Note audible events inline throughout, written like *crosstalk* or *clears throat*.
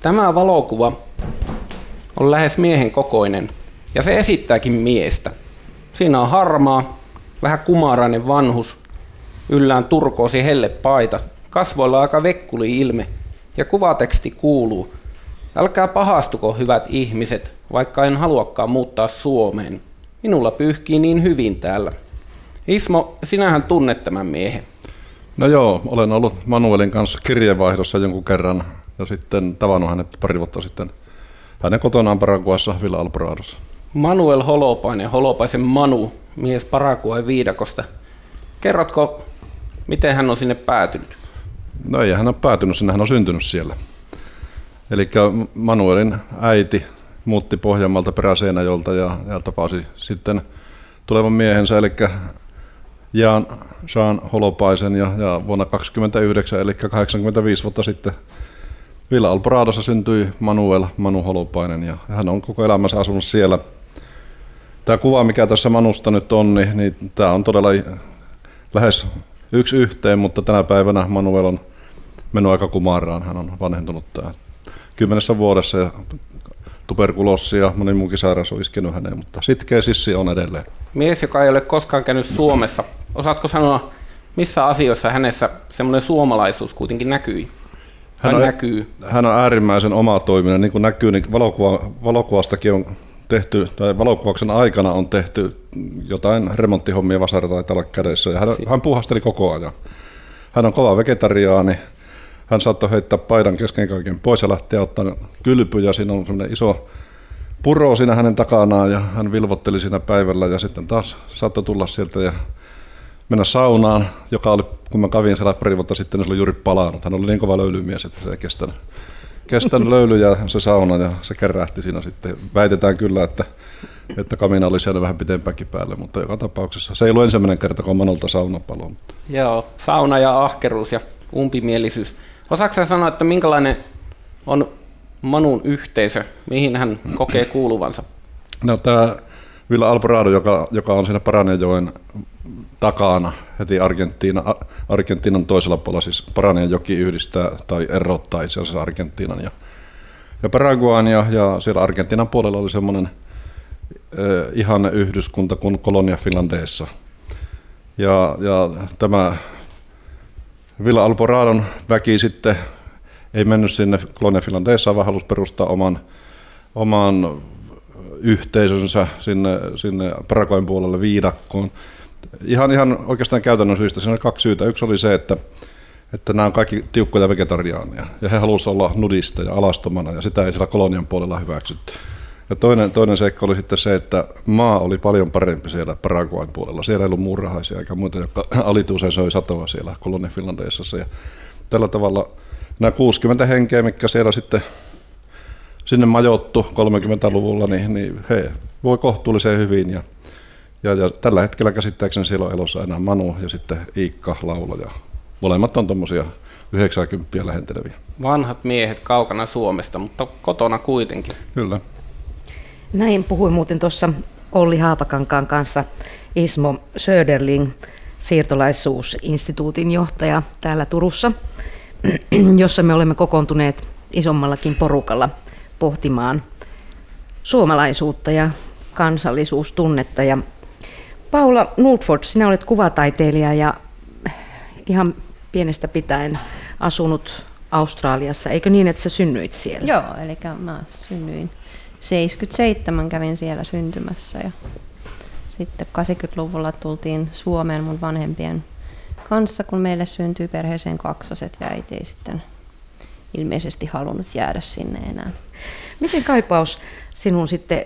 Tämä valokuva on lähes miehen kokoinen ja se esittääkin miestä. Siinä on harmaa, vähän kumarainen vanhus, yllään turkoosi helle paita, kasvoilla aika vekkuli ilme ja kuvateksti kuuluu. Älkää pahastuko hyvät ihmiset, vaikka en haluakaan muuttaa Suomeen. Minulla pyyhkii niin hyvin täällä. Ismo, sinähän tunnet tämän miehen. No joo, olen ollut Manuelin kanssa kirjeenvaihdossa jonkun kerran ja sitten tavannut hänet pari vuotta sitten hänen kotonaan Paraguassa Villa Albradossa. Manuel Holopainen, Holopaisen Manu, mies Paraguay viidakosta. Kerrotko, miten hän on sinne päätynyt? No ei hän ole päätynyt sinne, hän on syntynyt siellä. Eli Manuelin äiti muutti Pohjanmaalta Peräseinäjolta ja, ja tapasi sitten tulevan miehensä, eli Jaan Jean Holopaisen ja, ja vuonna 1929, eli 85 vuotta sitten Villa Albradossa syntyi Manuel Manu Holopainen ja hän on koko elämänsä asunut siellä. Tämä kuva, mikä tässä Manusta nyt on, niin, niin tämä on todella lähes yksi yhteen, mutta tänä päivänä Manuel on mennyt aika kumaraan. Hän on vanhentunut tämä kymmenessä vuodessa ja tuberkuloosi ja moni muukin sairaus on iskenyt häneen, mutta sitkeä sissi on edelleen. Mies, joka ei ole koskaan käynyt Suomessa. Osaatko sanoa, missä asioissa hänessä semmoinen suomalaisuus kuitenkin näkyy? Hän on, näkyy. hän on äärimmäisen omatoiminen, niin kuin näkyy, niin valokuva, valokuvastakin on tehty, tai valokuvauksen aikana on tehty jotain remonttihommia, vasara tai olla kädessä, ja hän, hän puhasteli koko ajan. Hän on kova vegetariaani, hän saattoi heittää paidan kesken kaiken pois ja lähteä ottaa kylpyjä, siinä on semmoinen iso puro siinä hänen takanaan, ja hän vilvotteli siinä päivällä, ja sitten taas saattoi tulla sieltä ja mennä saunaan, joka oli, kun mä kävin siellä pari vuotta sitten, niin se oli juuri palannut. Hän oli niin kova löylymies, että se ei kestänyt, kestänyt löylyjä se sauna ja se kerähti siinä sitten. Väitetään kyllä, että, että kamina oli siellä vähän pitempäänkin päälle, mutta joka tapauksessa se ei ollut ensimmäinen kerta, kun Manolta sauna palo. Joo, sauna ja ahkeruus ja umpimielisyys. Osaatko sanoa, että minkälainen on Manun yhteisö, mihin hän kokee kuuluvansa? No tämä Villa Alvarado, joka, joka on siinä Paranejoen takana heti Argentiina, Argentiinan toisella puolella, siis Paranen joki yhdistää tai erottaa itse asiassa Argentiinan ja, ja Paraguayn ja, ja siellä Argentiinan puolella oli semmoinen eh, ihanne yhdyskunta kuin Colonia Finlandeessa. Ja, ja tämä Villa Alporadon väki sitten ei mennyt sinne Colonia Finlandeessa, vaan halusi perustaa oman, oman yhteisönsä sinne, sinne Paraguayn puolelle viidakkoon. Ihan, ihan oikeastaan käytännön syistä siinä oli kaksi syytä. Yksi oli se, että, että nämä on kaikki tiukkoja vegetariaaneja ja he halusivat olla nudista ja alastomana ja sitä ei siellä kolonian puolella hyväksytty. Ja toinen, toinen seikka oli sitten se, että maa oli paljon parempi siellä Paraguayn puolella. Siellä ei ollut muurahaisia eikä muita, jotka *clears throat* alituuseen söi satoa siellä kolonia Finlandeessa. Ja tällä tavalla nämä 60 henkeä, mikä siellä sitten sinne majoittu 30-luvulla, niin, niin he voi kohtuullisen hyvin. Ja, ja, ja tällä hetkellä käsittääkseni siellä on elossa enää Manu ja sitten Iikka laulaja. Molemmat on tuommoisia 90 lähenteleviä. Vanhat miehet kaukana Suomesta, mutta kotona kuitenkin. Kyllä. Näin puhui muuten tuossa Olli Haapakankaan kanssa Ismo Söderling, siirtolaisuusinstituutin johtaja täällä Turussa, *clears throat* jossa me olemme kokoontuneet isommallakin porukalla pohtimaan suomalaisuutta ja kansallisuustunnetta. Ja Paula Nordford, sinä olet kuvataiteilija ja ihan pienestä pitäen asunut Australiassa. Eikö niin, että sä synnyit siellä? Joo, eli mä synnyin 77 kävin siellä syntymässä ja sitten 80-luvulla tultiin Suomeen mun vanhempien kanssa, kun meille syntyi perheeseen kaksoset ja äiti ei sitten ilmeisesti halunnut jäädä sinne enää. Miten kaipaus sinun sitten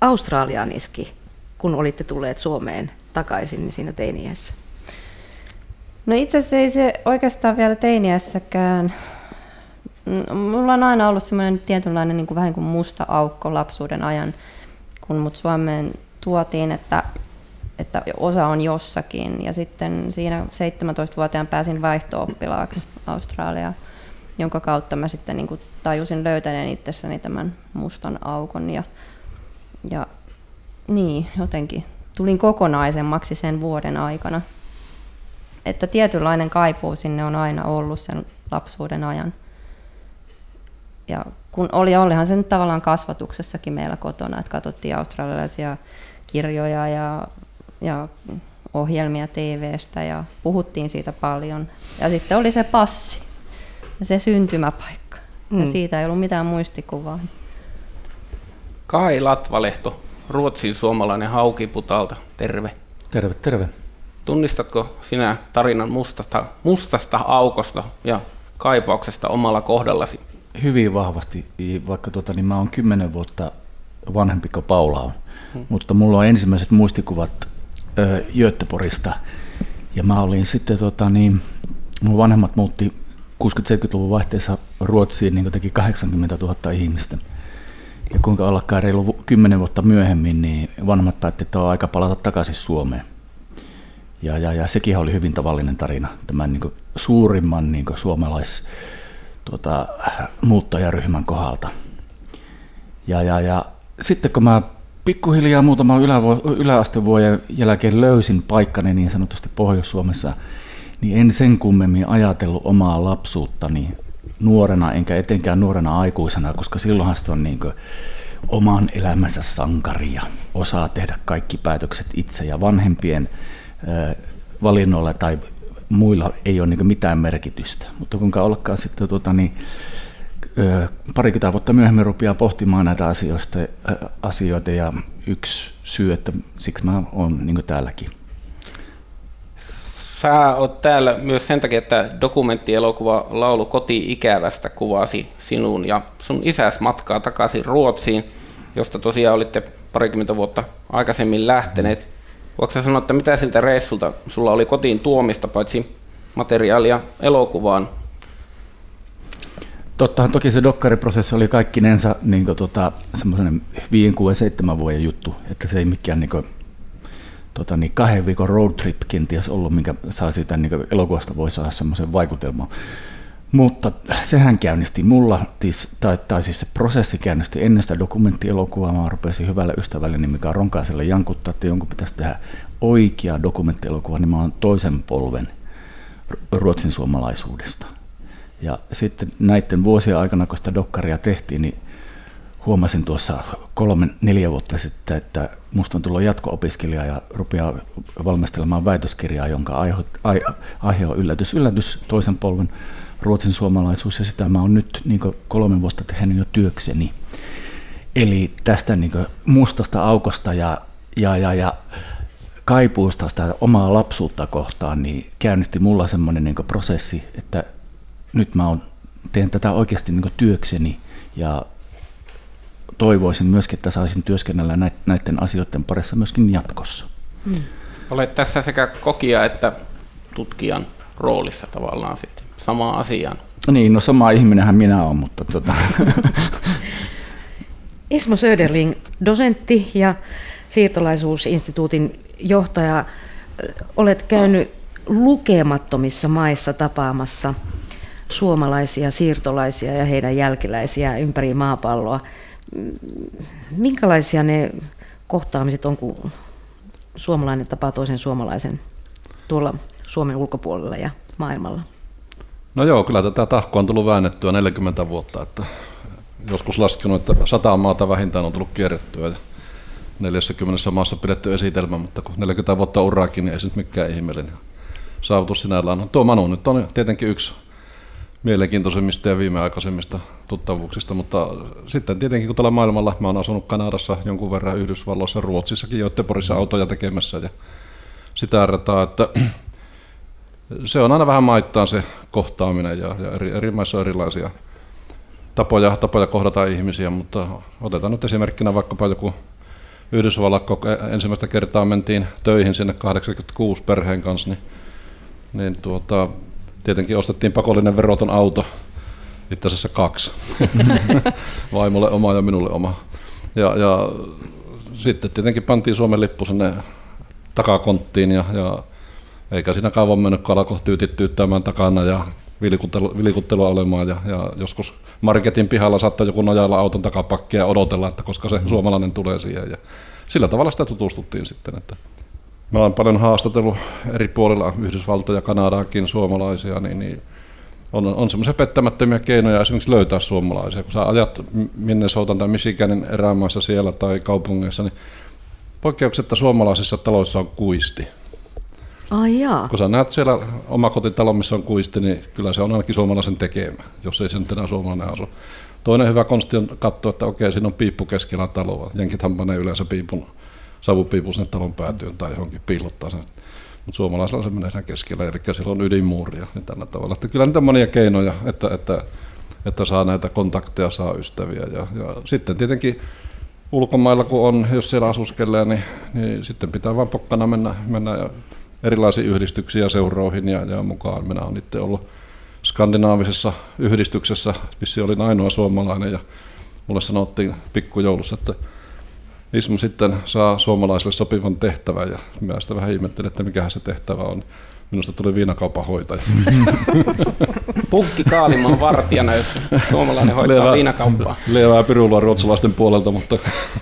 Australiaan iski, kun olitte tulleet Suomeen takaisin niin siinä teiniässä? No itse asiassa ei se oikeastaan vielä teiniässäkään. Mulla on aina ollut semmoinen tietynlainen niin kuin, vähän niin kuin musta aukko lapsuuden ajan, kun mut Suomeen tuotiin, että, että osa on jossakin. Ja sitten siinä 17-vuotiaan pääsin vaihto-oppilaaksi Australiaan jonka kautta mä sitten niin kuin tajusin löytäneen itsessäni tämän mustan aukon ja, ja niin, jotenkin tulin kokonaisemmaksi sen vuoden aikana. Että tietynlainen kaipuu sinne on aina ollut sen lapsuuden ajan. ja kun oli, olihan se nyt tavallaan kasvatuksessakin meillä kotona, että katsottiin australialaisia kirjoja ja, ja ohjelmia TVstä ja puhuttiin siitä paljon. Ja sitten oli se passi ja se syntymäpaikka. Mm. Ja siitä ei ollut mitään muistikuvaa. Kai Latvalehto, Ruotsin suomalainen haukiputalta, terve. Terve, terve. Tunnistatko sinä tarinan mustasta, mustasta aukosta ja kaipauksesta omalla kohdallasi? Hyvin vahvasti, vaikka tota, niin mä oon kymmenen vuotta vanhempi kuin Paula on. Hmm. Mutta mulla on ensimmäiset muistikuvat ö, Göteborgista. Ja mä olin sitten, tota, niin, mun vanhemmat muutti 60-70-luvun vaihteessa Ruotsiin, niin teki 80 000 ihmistä. Ja kuinka ollakaan reilu 10 vuotta myöhemmin, niin vanhemmat päätti, että on aika palata takaisin Suomeen. Ja, ja, ja sekin oli hyvin tavallinen tarina, tämän niin kuin suurimman niin kuin suomalais tuota, muuttajaryhmän kohdalta. Ja, ja, ja sitten kun mä pikkuhiljaa muutaman ylävo- yläastevuoden jälkeen löysin paikkani niin sanotusti Pohjois-Suomessa, niin en sen kummemmin ajatellut omaa lapsuuttani nuorena, enkä etenkään nuorena aikuisena, koska silloinhan se on niin oman elämänsä sankaria, osaa tehdä kaikki päätökset itse ja vanhempien valinnoilla tai muilla ei ole niin mitään merkitystä. Mutta kuinka ollakaan sitten tuota, niin, parikymmentä vuotta myöhemmin rupeaa pohtimaan näitä asioista, asioita ja yksi syy, että siksi mä oon niin täälläkin. Sä oot täällä myös sen takia, että dokumenttielokuva Laulu koti-ikävästä kuvasi sinun ja sun isäs matkaa takaisin Ruotsiin, josta tosiaan olitte parikymmentä vuotta aikaisemmin lähteneet. Voitko sanoa, että mitä siltä reissulta sulla oli kotiin tuomista, paitsi materiaalia elokuvaan? Tottahan toki se dokkariprosessi oli kaikkinensa niin tota, semmoinen 5, 6, 7 vuoden juttu, että se ei mikään niin kuin, tota, niin kahden viikon road trip kenties ollut, minkä saa siitä niin elokuvasta voi saada semmoisen vaikutelman. Mutta sehän käynnisti mulla, tai, tai siis se prosessi käynnisti ennen sitä dokumenttielokuvaa. Mä rupesin hyvällä ystävälleni, mikä on Ronkaiselle jankuttaa, että jonkun pitäisi tehdä oikea dokumenttielokuva, niin mä oon toisen polven ruotsin suomalaisuudesta. Ja sitten näiden vuosien aikana, kun sitä dokkaria tehtiin, niin huomasin tuossa kolme, neljä vuotta sitten, että musta on tullut jatko-opiskelija ja rupeaa valmistelemaan väitöskirjaa, jonka aihe, aihe on yllätys, yllätys toisen polven ruotsin suomalaisuus ja sitä mä oon nyt niin kolme vuotta tehnyt jo työkseni. Eli tästä niin mustasta aukosta ja, ja, ja, ja kaipuusta sitä omaa lapsuutta kohtaan, niin käynnisti mulla semmoinen niin prosessi, että nyt mä oon, teen tätä oikeasti niin työkseni ja toivoisin myöskin, että saisin työskennellä näiden asioiden parissa myöskin jatkossa. Hmm. Olet tässä sekä kokija että tutkijan roolissa tavallaan sitten samaan asiaan. Niin, no sama ihminenhän minä olen, mutta tota. *laughs* Ismo Söderling, dosentti ja siirtolaisuusinstituutin johtaja. Olet käynyt lukemattomissa maissa tapaamassa suomalaisia siirtolaisia ja heidän jälkeläisiä ympäri maapalloa. Minkälaisia ne kohtaamiset on, kun suomalainen tapaa toisen suomalaisen tuolla Suomen ulkopuolella ja maailmalla? No joo, kyllä tätä tahkoa on tullut väännettyä 40 vuotta, että joskus laskenut, että sata maata vähintään on tullut kierrettyä ja 40 maassa pidetty esitelmä, mutta kun 40 vuotta uraakin, niin ei se nyt mikään ihmeellinen saavutus sinällään. No, tuo Manu nyt on tietenkin yksi mielenkiintoisemmista ja viimeaikaisemmista tuttavuuksista, mutta sitten tietenkin kun tuolla maailmalla, mä oon asunut Kanadassa jonkun verran Yhdysvalloissa, Ruotsissakin, Göteborgissa autoja tekemässä ja sitä rataa, että se on aina vähän maittaa se kohtaaminen ja, ja eri, eri maissa on erilaisia tapoja, tapoja kohdata ihmisiä, mutta otetaan nyt esimerkkinä vaikkapa joku Yhdysvallat, ensimmäistä kertaa mentiin töihin sinne 86 perheen kanssa, niin, niin tuota, tietenkin ostettiin pakollinen veroton auto, itse asiassa kaksi, *laughs* vaimolle oma ja minulle oma. Ja, ja sitten tietenkin pantiin Suomen lippu sinne takakonttiin ja, ja eikä siinä kauan mennyt, kun alkoi tyytit tyyttämään takana ja vilikuttelu, vilikuttelua olemaan ja, ja, joskus marketin pihalla saattoi joku nojalla auton takapakkia ja odotella, että koska se mm. suomalainen tulee siihen ja sillä tavalla sitä tutustuttiin sitten. Että Mä olen paljon haastatellut eri puolilla Yhdysvaltoja, Kanadaakin suomalaisia, niin, niin on, on semmoisia pettämättömiä keinoja esimerkiksi löytää suomalaisia. Kun sä ajat Minnesotan tai Michiganin erämaissa siellä tai kaupungeissa, niin poikkeuksetta suomalaisissa taloissa on kuisti. Ai jaa. Kun sä näet siellä omakotitalo, missä on kuisti, niin kyllä se on ainakin suomalaisen tekemä, jos ei se nyt enää suomalainen asu. Toinen hyvä konsti on katsoa, että okei, siinä on piippu keskellä taloa. Jenkithän panee yleensä piipun, savupiipun sinne talon päätyyn tai johonkin piilottaa sen. Mutta suomalaisella se menee sen keskellä, eli siellä on ydinmuuria niin tällä tavalla. Että kyllä niitä on monia keinoja, että, että, että saa näitä kontakteja, saa ystäviä. Ja, ja sitten tietenkin ulkomailla, kun on, jos siellä asuskelee, niin, niin sitten pitää vain pokkana mennä, mennä ja erilaisiin yhdistyksiin ja seuroihin ja, ja mukaan. Minä olen itse ollut skandinaavisessa yhdistyksessä, missä olin ainoa suomalainen ja mulle sanottiin pikkujoulussa, että Ismo sitten saa suomalaisille sopivan tehtävän ja minä sitä vähän ihmettelin, että mikä se tehtävä on. Minusta tuli viinakaupan hoitaja. *laughs* Pukki Kaalimaan vartijana, jos suomalainen hoitaa Levä, viinakauppaa. Lievää pirulua ruotsalaisten puolelta, mutta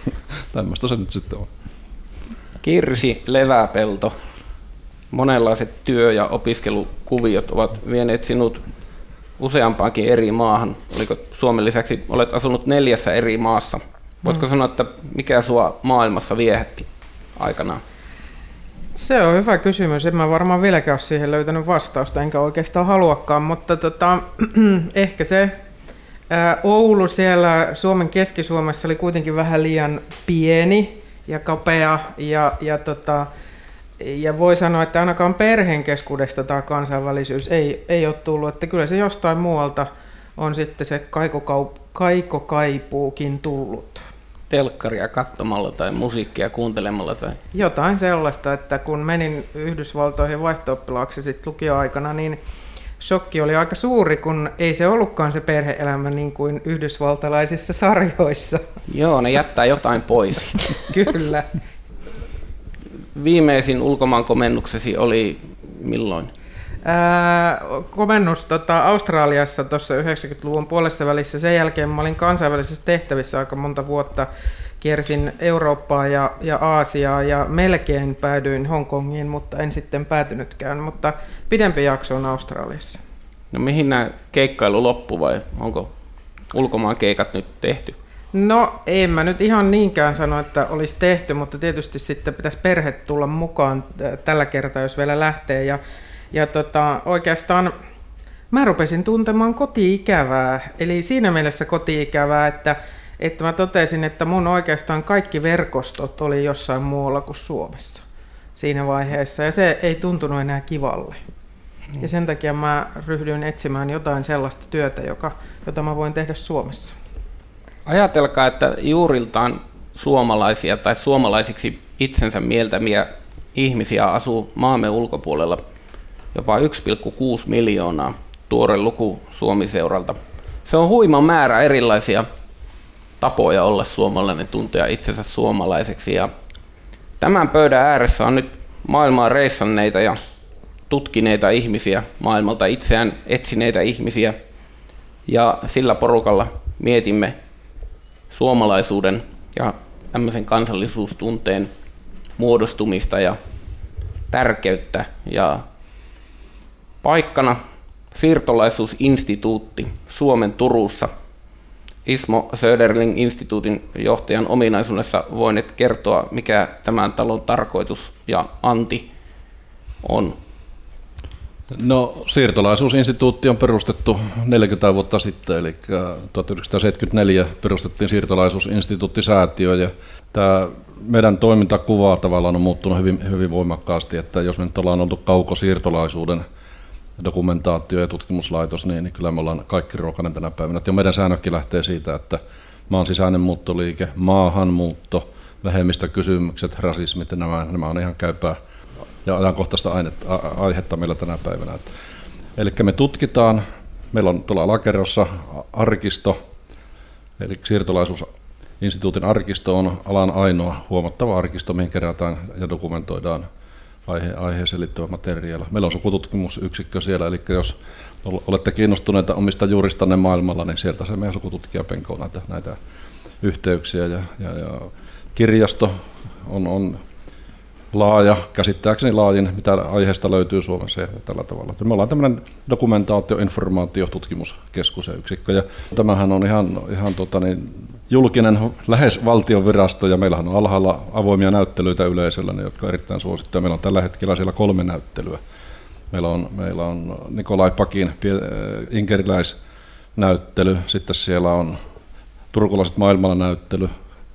*laughs* tämmöistä se nyt sitten on. Kirsi Leväpelto, monenlaiset työ- ja opiskelukuviot ovat vieneet sinut useampaankin eri maahan. Oliko Suomen lisäksi, olet asunut neljässä eri maassa. Voitko mm. sanoa, että mikä sua maailmassa viehätti aikanaan? Se on hyvä kysymys. En mä varmaan vieläkään ole siihen löytänyt vastausta, enkä oikeastaan haluakaan, mutta tota, *clears throat* ehkä se ää, Oulu siellä Suomen Keski-Suomessa oli kuitenkin vähän liian pieni ja kapea ja, ja tota, ja voi sanoa, että ainakaan perheen keskuudesta tämä kansainvälisyys ei, ei ole tullut, että kyllä se jostain muualta on sitten se kaikokaipuukin tullut. Telkkaria katsomalla tai musiikkia kuuntelemalla? Tai... Jotain sellaista, että kun menin Yhdysvaltoihin vaihto-oppilaaksi sitten lukioaikana, niin shokki oli aika suuri, kun ei se ollutkaan se perheelämä niin kuin yhdysvaltalaisissa sarjoissa. Joo, ne jättää jotain pois. *laughs* Kyllä viimeisin ulkomaankomennuksesi oli milloin? Komennus tota, Australiassa tuossa 90-luvun puolessa välissä. Sen jälkeen mä olin kansainvälisissä tehtävissä aika monta vuotta. Kiersin Eurooppaa ja, ja Aasiaa ja melkein päädyin Hongkongiin, mutta en sitten päätynytkään. Mutta pidempi jakso on Australiassa. No mihin nämä keikkailu loppu vai onko ulkomaan keikat nyt tehty? No en mä nyt ihan niinkään sano, että olisi tehty, mutta tietysti sitten pitäisi perhe tulla mukaan tällä kertaa, jos vielä lähtee. Ja, ja tota, oikeastaan mä rupesin tuntemaan kotiikävää, eli siinä mielessä kotiikävää, että, että mä totesin, että mun oikeastaan kaikki verkostot oli jossain muualla kuin Suomessa siinä vaiheessa, ja se ei tuntunut enää kivalle. Ja sen takia mä ryhdyin etsimään jotain sellaista työtä, joka, jota mä voin tehdä Suomessa. Ajatelkaa, että juuriltaan suomalaisia tai suomalaisiksi itsensä mieltämiä ihmisiä asuu maamme ulkopuolella jopa 1,6 miljoonaa tuore luku Suomiseuralta. Se on huima määrä erilaisia tapoja olla suomalainen, tuntea itsensä suomalaiseksi. Ja tämän pöydän ääressä on nyt maailmaa reissanneita ja tutkineita ihmisiä, maailmalta itseään etsineitä ihmisiä. Ja sillä porukalla mietimme suomalaisuuden ja tämmöisen kansallisuustunteen muodostumista ja tärkeyttä. Ja paikkana siirtolaisuusinstituutti Suomen Turussa. Ismo Söderling instituutin johtajan ominaisuudessa voinet kertoa, mikä tämän talon tarkoitus ja anti on. No siirtolaisuusinstituutti on perustettu 40 vuotta sitten, eli 1974 perustettiin siirtolaisuusinstituuttisäätiö ja tämä meidän toimintakuva tavallaan on muuttunut hyvin, hyvin voimakkaasti, että jos me nyt ollaan oltu kaukosiirtolaisuuden dokumentaatio- ja tutkimuslaitos, niin, niin kyllä me ollaan kaikki ruokainen tänä päivänä. Ja meidän säännökki lähtee siitä, että maan sisäinen muuttoliike, maahanmuutto, vähemmistökysymykset, rasismit nämä, nämä on ihan käypää ja ajankohtaista ainetta, aihetta meillä tänä päivänä. Eli me tutkitaan, meillä on tuolla alakerrassa arkisto, eli siirtolaisuusinstituutin arkisto on alan ainoa huomattava arkisto, mihin kerätään ja dokumentoidaan aihe, aiheeseen liittyvä materiaali. Meillä on sukututkimusyksikkö siellä, eli jos olette kiinnostuneita omista juuristanne maailmalla, niin sieltä se meidän sukututkija penkoo näitä, näitä yhteyksiä. Ja, ja, ja kirjasto on, on laaja, käsittääkseni laajin, mitä aiheesta löytyy Suomessa ja tällä tavalla. Me ollaan tämmöinen dokumentaatio, informaatio, tutkimuskeskus ja yksikkö. Ja tämähän on ihan, ihan tota niin, julkinen, lähes valtion virasto ja meillähän on alhaalla avoimia näyttelyitä yleisöllä, ne, jotka erittäin suosittuja. Meillä on tällä hetkellä siellä kolme näyttelyä. Meillä on, meillä on Nikolai Pakin inkeriläisnäyttely, sitten siellä on turkulaiset maailmalla näyttely,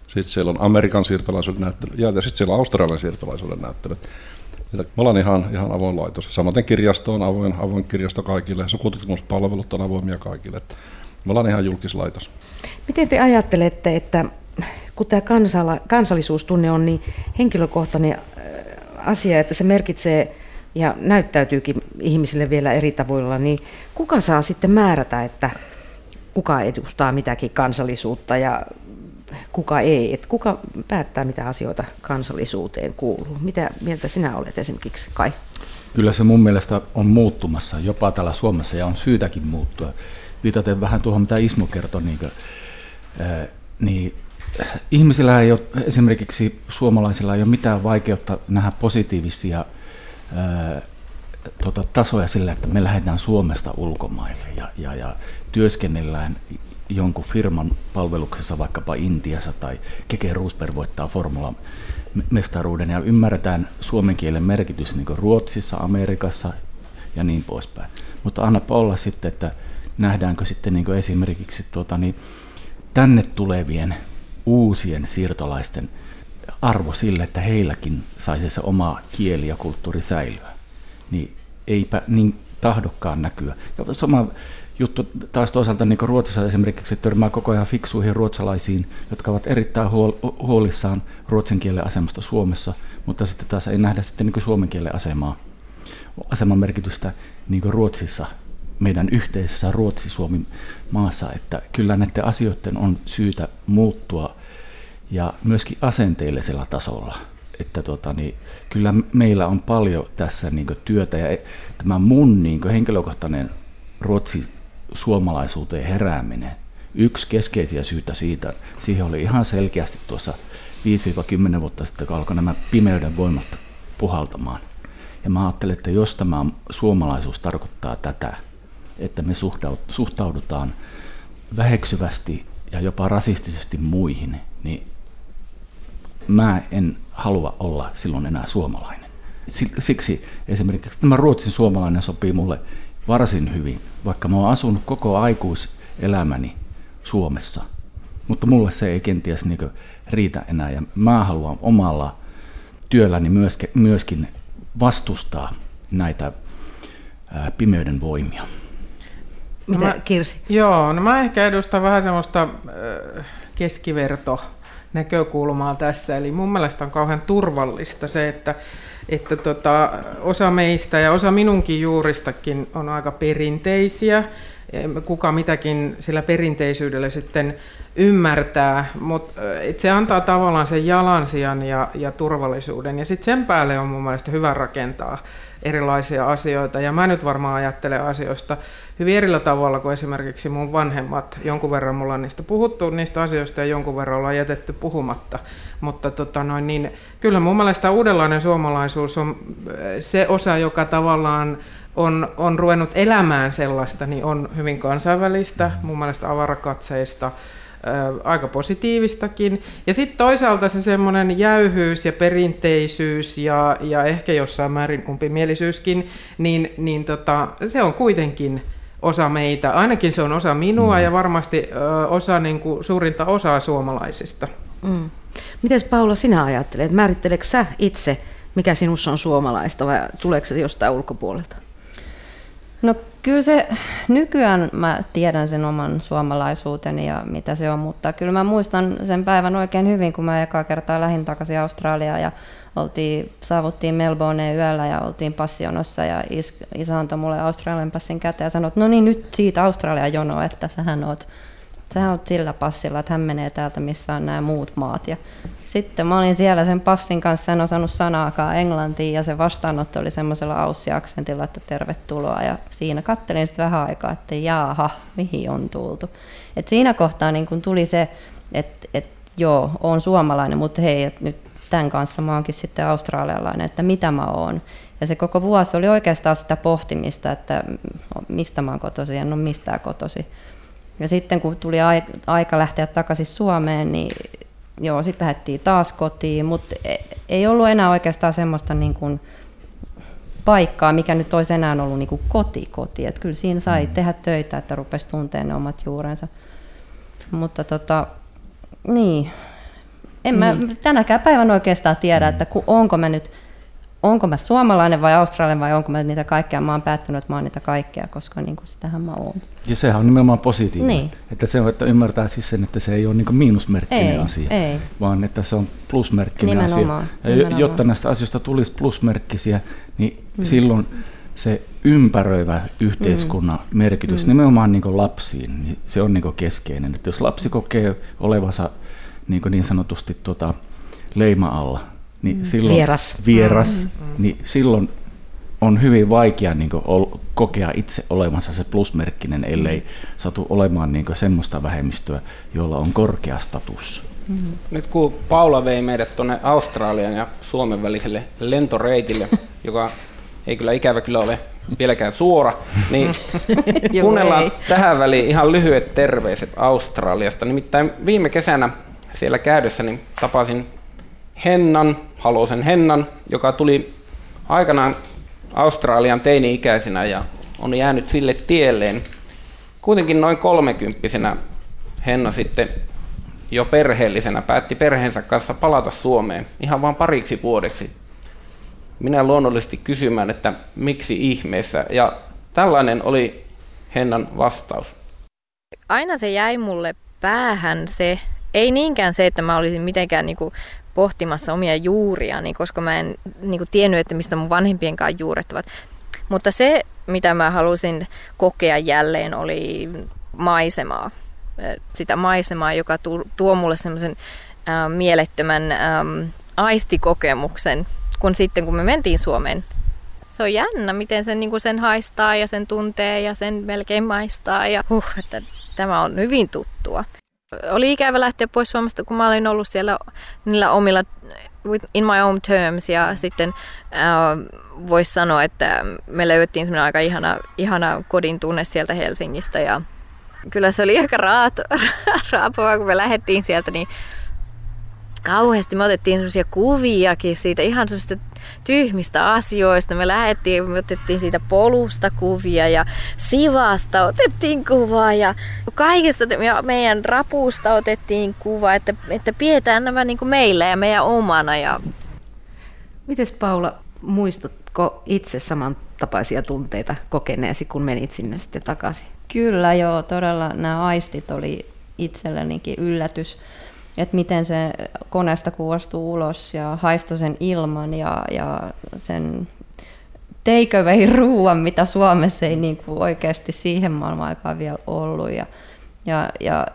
sitten siellä on Amerikan siirtolaisuuden näyttely ja sitten siellä on Australian siirtolaisuuden näyttely. Me ollaan ihan, ihan avoin laitos. Samaten kirjasto on avoin, avoin kirjasto kaikille, sukututkimuspalvelut on avoimia kaikille. Me ollaan ihan julkislaitos. Miten te ajattelette, että kun tämä kansala, kansallisuustunne on niin henkilökohtainen äh, asia, että se merkitsee ja näyttäytyykin ihmisille vielä eri tavoilla, niin kuka saa sitten määrätä, että kuka edustaa mitäkin kansallisuutta ja kuka ei. Että kuka päättää, mitä asioita kansallisuuteen kuuluu. Mitä mieltä sinä olet esimerkiksi, Kai? Kyllä se mun mielestä on muuttumassa, jopa täällä Suomessa, ja on syytäkin muuttua. Viitaten vähän tuohon, mitä Ismo kertoi, niin, kuin, ää, niin ihmisillä ei ole, esimerkiksi suomalaisilla ei ole mitään vaikeutta nähdä positiivisia tota, tasoja sillä, että me lähdetään Suomesta ulkomaille ja, ja, ja työskennellään jonkun firman palveluksessa vaikkapa Intiassa tai Keke Roosberg voittaa formula mestaruuden ja ymmärretään suomen kielen merkitys niin Ruotsissa, Amerikassa ja niin poispäin. Mutta annapa olla sitten, että nähdäänkö sitten niin esimerkiksi tuota, niin tänne tulevien uusien siirtolaisten arvo sille, että heilläkin saisi se oma kieli ja kulttuuri säilyä. Niin eipä niin tahdokkaan näkyä. Ja sama juttu taas toisaalta niin Ruotsissa esimerkiksi törmää koko ajan fiksuihin ruotsalaisiin, jotka ovat erittäin huolissaan ruotsin kielen asemasta Suomessa, mutta sitten taas ei nähdä sitten niin suomen kielen asemaa, aseman merkitystä niin Ruotsissa, meidän yhteisessä Ruotsi-Suomi maassa, että kyllä näiden asioiden on syytä muuttua ja myöskin asenteellisella tasolla. Että tota, niin, kyllä meillä on paljon tässä niin työtä ja tämä mun niin henkilökohtainen Ruotsi suomalaisuuteen herääminen. Yksi keskeisiä syitä siitä, siihen oli ihan selkeästi tuossa 5-10 vuotta sitten, kun alkoi nämä pimeyden voimat puhaltamaan. Ja mä ajattelin, että jos tämä suomalaisuus tarkoittaa tätä, että me suhtaudutaan väheksyvästi ja jopa rasistisesti muihin, niin mä en halua olla silloin enää suomalainen. Siksi esimerkiksi tämä ruotsin suomalainen sopii mulle varsin hyvin, vaikka mä oon asunut koko aikuiselämäni Suomessa. Mutta mulle se ei kenties niin riitä enää ja mä haluan omalla työlläni myöskin, vastustaa näitä pimeyden voimia. Mitä mä, Kirsi? Joo, no mä ehkä edustan vähän semmoista äh, keskiverto näkökulmaa tässä. Eli mun mielestä on kauhean turvallista se, että että tota, osa meistä ja osa minunkin juuristakin on aika perinteisiä. Kuka mitäkin sillä perinteisyydellä sitten ymmärtää, mutta se antaa tavallaan sen jalansijan ja, ja turvallisuuden. Ja sitten sen päälle on mun mielestä hyvä rakentaa erilaisia asioita. Ja mä nyt varmaan ajattelen asioista hyvin erillä tavalla kuin esimerkiksi mun vanhemmat. Jonkun verran mulla on niistä puhuttu niistä asioista ja jonkun verran ollaan jätetty puhumatta. Mutta tota noin, niin, kyllä mun mielestä uudenlainen suomalaisuus on se osa, joka tavallaan on, on ruvennut elämään sellaista, niin on hyvin kansainvälistä, mun mielestä avarakatseista, aika positiivistakin. Ja sitten toisaalta se semmoinen jäyhyys ja perinteisyys ja, ja ehkä jossain määrin umpimielisyyskin, niin, niin tota, se on kuitenkin osa meitä. Ainakin se on osa minua mm. ja varmasti ö, osa niin kuin, suurinta osaa suomalaisista. Mm. Miten Paula sinä ajattelet? Määritteleekö sä itse, mikä sinussa on suomalaista vai tuleeko se jostain ulkopuolelta? No kyllä se, nykyään mä tiedän sen oman suomalaisuuteni ja mitä se on, mutta kyllä mä muistan sen päivän oikein hyvin, kun mä ekaa kertaa lähin takaisin Australiaan ja oltiin, saavuttiin Melbourneen yöllä ja oltiin passionossa ja is, isä antoi mulle Australian passin käteen ja sanoi, että no niin nyt siitä Australian jono, että sähän oot, sähän oot sillä passilla, että hän menee täältä missä on nämä muut maat. Ja sitten mä olin siellä sen passin kanssa, en osannut sanaakaan englantia ja se vastaanotto oli semmoisella aussiaksentilla, että tervetuloa. Ja siinä kattelin sitten vähän aikaa, että jaaha, mihin on tultu. Et siinä kohtaa niin kun tuli se, että et, joo, on suomalainen, mutta hei, et nyt tämän kanssa mä oonkin sitten australialainen, että mitä mä oon. Ja se koko vuosi oli oikeastaan sitä pohtimista, että mistä mä oon kotosi, en ole mistään kotosi. Ja sitten kun tuli aika lähteä takaisin Suomeen, niin joo, sitten lähdettiin taas kotiin, mutta e, ei ollut enää oikeastaan semmoista niin kuin paikkaa, mikä nyt olisi enää ollut niin kuin koti koti. Että kyllä siinä sai mm. tehdä töitä, että rupesi tuntemaan ne omat juurensa. Mutta tota, niin, en mä niin. tänäkään päivän oikeastaan tiedä, että onko mä nyt onko mä suomalainen vai australialainen vai onko mä niitä kaikkea. Mä oon päättänyt, että mä oon niitä kaikkea, koska niin kuin sitähän mä oon. Ja sehän on nimenomaan positiivinen. Niin. Että se on, että ymmärtää siis sen, että se ei ole niin miinusmerkkinen ei, asia, ei. vaan että se on plusmerkkinen nimenomaan, asia. Ja nimenomaan. jotta näistä asioista tulisi plusmerkkisiä, niin mm. silloin se ympäröivä yhteiskunnan mm. merkitys mm. nimenomaan niin lapsiin, niin se on niin keskeinen. Että jos lapsi kokee olevansa niin, niin sanotusti tuota, leima alla, niin mm. silloin, vieras, vieras mm. niin silloin on hyvin vaikea niin kuin, kokea itse olevansa se plusmerkkinen, ellei mm. satu olemaan niin kuin, semmoista vähemmistöä, jolla on korkea status. Mm. Nyt kun Paula vei meidät tuonne Australian ja Suomen väliselle lentoreitille, *laughs* joka ei kyllä ikävä kyllä ole vieläkään suora, niin *laughs* kuunnellaan tähän väliin ihan lyhyet terveiset Australiasta. Nimittäin viime kesänä siellä käydessäni tapasin Hennan, Halosen Hennan, joka tuli aikanaan Australian teini-ikäisenä ja on jäänyt sille tielleen. Kuitenkin noin kolmekymppisenä Henna sitten jo perheellisenä päätti perheensä kanssa palata Suomeen ihan vain pariksi vuodeksi. Minä luonnollisesti kysymään, että miksi ihmeessä, ja tällainen oli Hennan vastaus. Aina se jäi mulle päähän se, ei niinkään se, että mä olisin mitenkään niin kuin pohtimassa omia juuria, niin koska mä en niin kuin tiennyt, että mistä mun vanhempienkaan juuret ovat. Mutta se, mitä mä halusin kokea jälleen, oli maisemaa. Sitä maisemaa, joka tuo mulle semmoisen äh, mielettömän ähm, aistikokemuksen, kun sitten kun me mentiin Suomeen. Se on jännä, miten sen, niin kuin sen haistaa ja sen tuntee ja sen melkein maistaa. Ja huh, että tämä on hyvin tuttua oli ikävä lähteä pois Suomesta, kun mä olin ollut siellä niillä omilla in my own terms ja sitten äh, voisi sanoa, että me löydettiin semmoinen aika ihana, ihana kodin tunne sieltä Helsingistä ja kyllä se oli aika raat, *laughs* raapavaa, kun me lähdettiin sieltä, niin kauheasti. Me otettiin semmoisia kuviakin siitä ihan semmoista tyhmistä asioista. Me lähdettiin, me otettiin siitä polusta kuvia ja sivasta otettiin kuvaa ja kaikesta ja meidän rapusta otettiin kuva, että, että pidetään nämä niin kuin meillä ja meidän omana. Ja... Mites Paula, muistatko itse samantapaisia tunteita kokeneesi, kun menit sinne sitten takaisin? Kyllä joo, todella nämä aistit oli itsellenikin yllätys että miten se koneesta kuvastuu ulos ja haisto sen ilman ja, ja sen takeaway ruuan, mitä Suomessa ei niin kuin oikeasti siihen maailman aikaan vielä ollut. Ja, ja, ja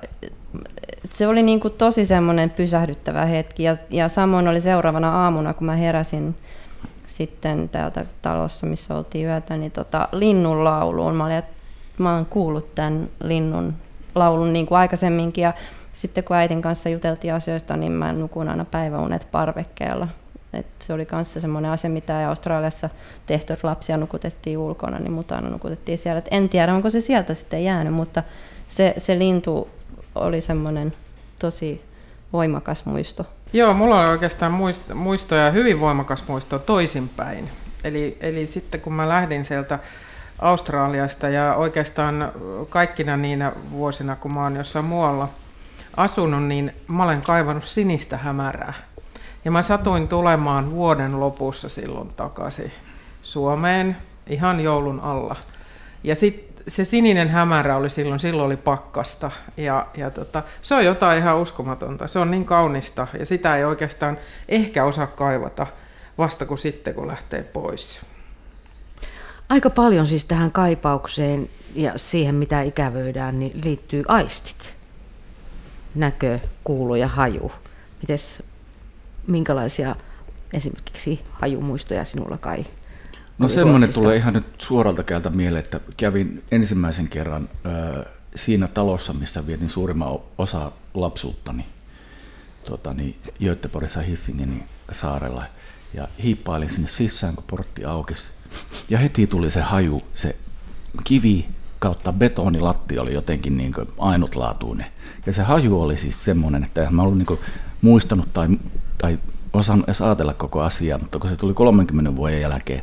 se oli niin kuin tosi semmoinen pysähdyttävä hetki. Ja, ja samoin oli seuraavana aamuna, kun mä heräsin sitten täältä talossa, missä oltiin yötä, niin tota, linnun lauluun. Mä, olin, että mä oon kuullut tämän linnun laulun niin kuin aikaisemminkin. Ja sitten kun äitin kanssa juteltiin asioista, niin mä nukun aina päiväunet parvekkeella. Et se oli myös semmoinen asia, mitä Australiassa tehty, että lapsia nukutettiin ulkona, niin mut aina nukutettiin siellä. Et en tiedä, onko se sieltä sitten jäänyt, mutta se, se lintu oli semmoinen tosi voimakas muisto. Joo, mulla oli oikeastaan muistoja, hyvin voimakas muisto toisinpäin. Eli, eli sitten kun mä lähdin sieltä Australiasta ja oikeastaan kaikkina niinä vuosina, kun mä oon jossain muualla – asunut, niin mä olen kaivannut sinistä hämärää. Ja mä satuin tulemaan vuoden lopussa silloin takaisin Suomeen ihan joulun alla. Ja sitten se sininen hämärä oli silloin, silloin oli pakkasta. Ja, ja tota, se on jotain ihan uskomatonta. Se on niin kaunista ja sitä ei oikeastaan ehkä osaa kaivata vasta kuin sitten, kun lähtee pois. Aika paljon siis tähän kaipaukseen ja siihen, mitä ikävöidään, niin liittyy aistit näkö, kuulu ja haju. Mites, minkälaisia esimerkiksi hajumuistoja sinulla kai No semmoinen tulee ihan nyt suoralta käältä mieleen, että kävin ensimmäisen kerran ö, siinä talossa, missä vietin suurimman osa lapsuuttani. tuota, niin Göteborgissa Hissingenin saarella ja hiippailin sinne sisään, kun portti aukesi. Ja heti tuli se haju, se kivi kautta betonilatti oli jotenkin niin ainutlaatuinen. Ja se haju oli siis semmoinen, että en mä ollut niin muistanut tai, tai osannut edes ajatella koko asiaa, mutta kun se tuli 30 vuoden jälkeen,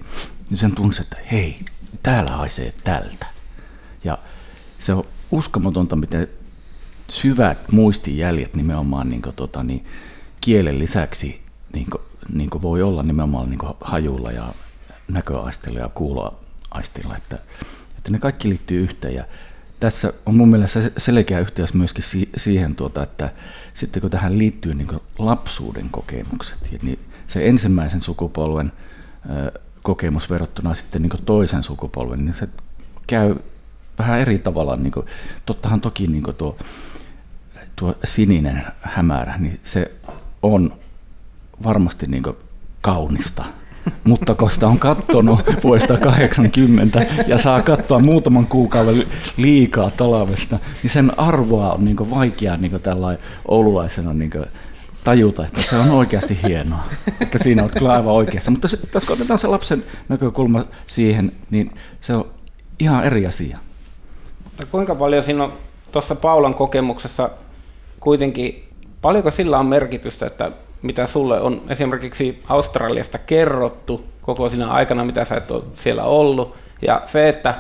niin sen tunsi, että hei, täällä haisee tältä. Ja se on uskomatonta, miten syvät muistijäljet nimenomaan niin kuin, tota, niin, kielen lisäksi niin kuin, niin kuin voi olla nimenomaan niin kuin hajulla ja näköaistilla ja kuuloaistilla, että, että ne kaikki liittyy yhteen. Ja tässä on mun mielestä selkeä yhteys myöskin siihen, tuota, että sitten kun tähän liittyy niin lapsuuden kokemukset, niin se ensimmäisen sukupolven kokemus verrattuna sitten niin toisen sukupolven, niin se käy vähän eri tavalla. Niin kuin, tottahan toki niin tuo, tuo sininen hämärä, niin se on varmasti niin kaunista mutta sitä on kattonut vuodesta 80 ja saa katsoa muutaman kuukauden liikaa talvesta, niin sen arvoa on niin vaikea niin tällainen oululaisena niin tajuta, että se on oikeasti hienoa. Että siinä on kyllä aivan oikeassa. Mutta kun otetaan se lapsen näkökulma siihen, niin se on ihan eri asia. Mutta kuinka paljon siinä on tuossa Paulan kokemuksessa kuitenkin, paljonko sillä on merkitystä, että mitä sulle on esimerkiksi Australiasta kerrottu koko siinä aikana, mitä sä et ole siellä ollut. Ja se, että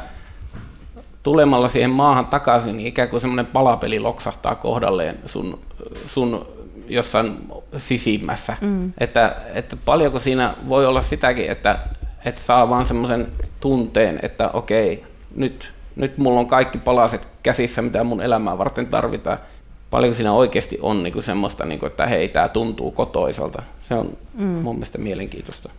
tulemalla siihen maahan takaisin, niin ikään kuin semmoinen palapeli loksahtaa kohdalleen sun, sun jossain sisimmässä. Mm. Että, että paljonko siinä voi olla sitäkin, että, että saa vaan semmoisen tunteen, että okei, nyt, nyt mulla on kaikki palaset käsissä, mitä mun elämää varten tarvitaan paljon siinä oikeasti on niin kuin semmoista, niin kuin, että hei, tämä tuntuu kotoisalta. Se on mm. mun mielestä mielenkiintoista.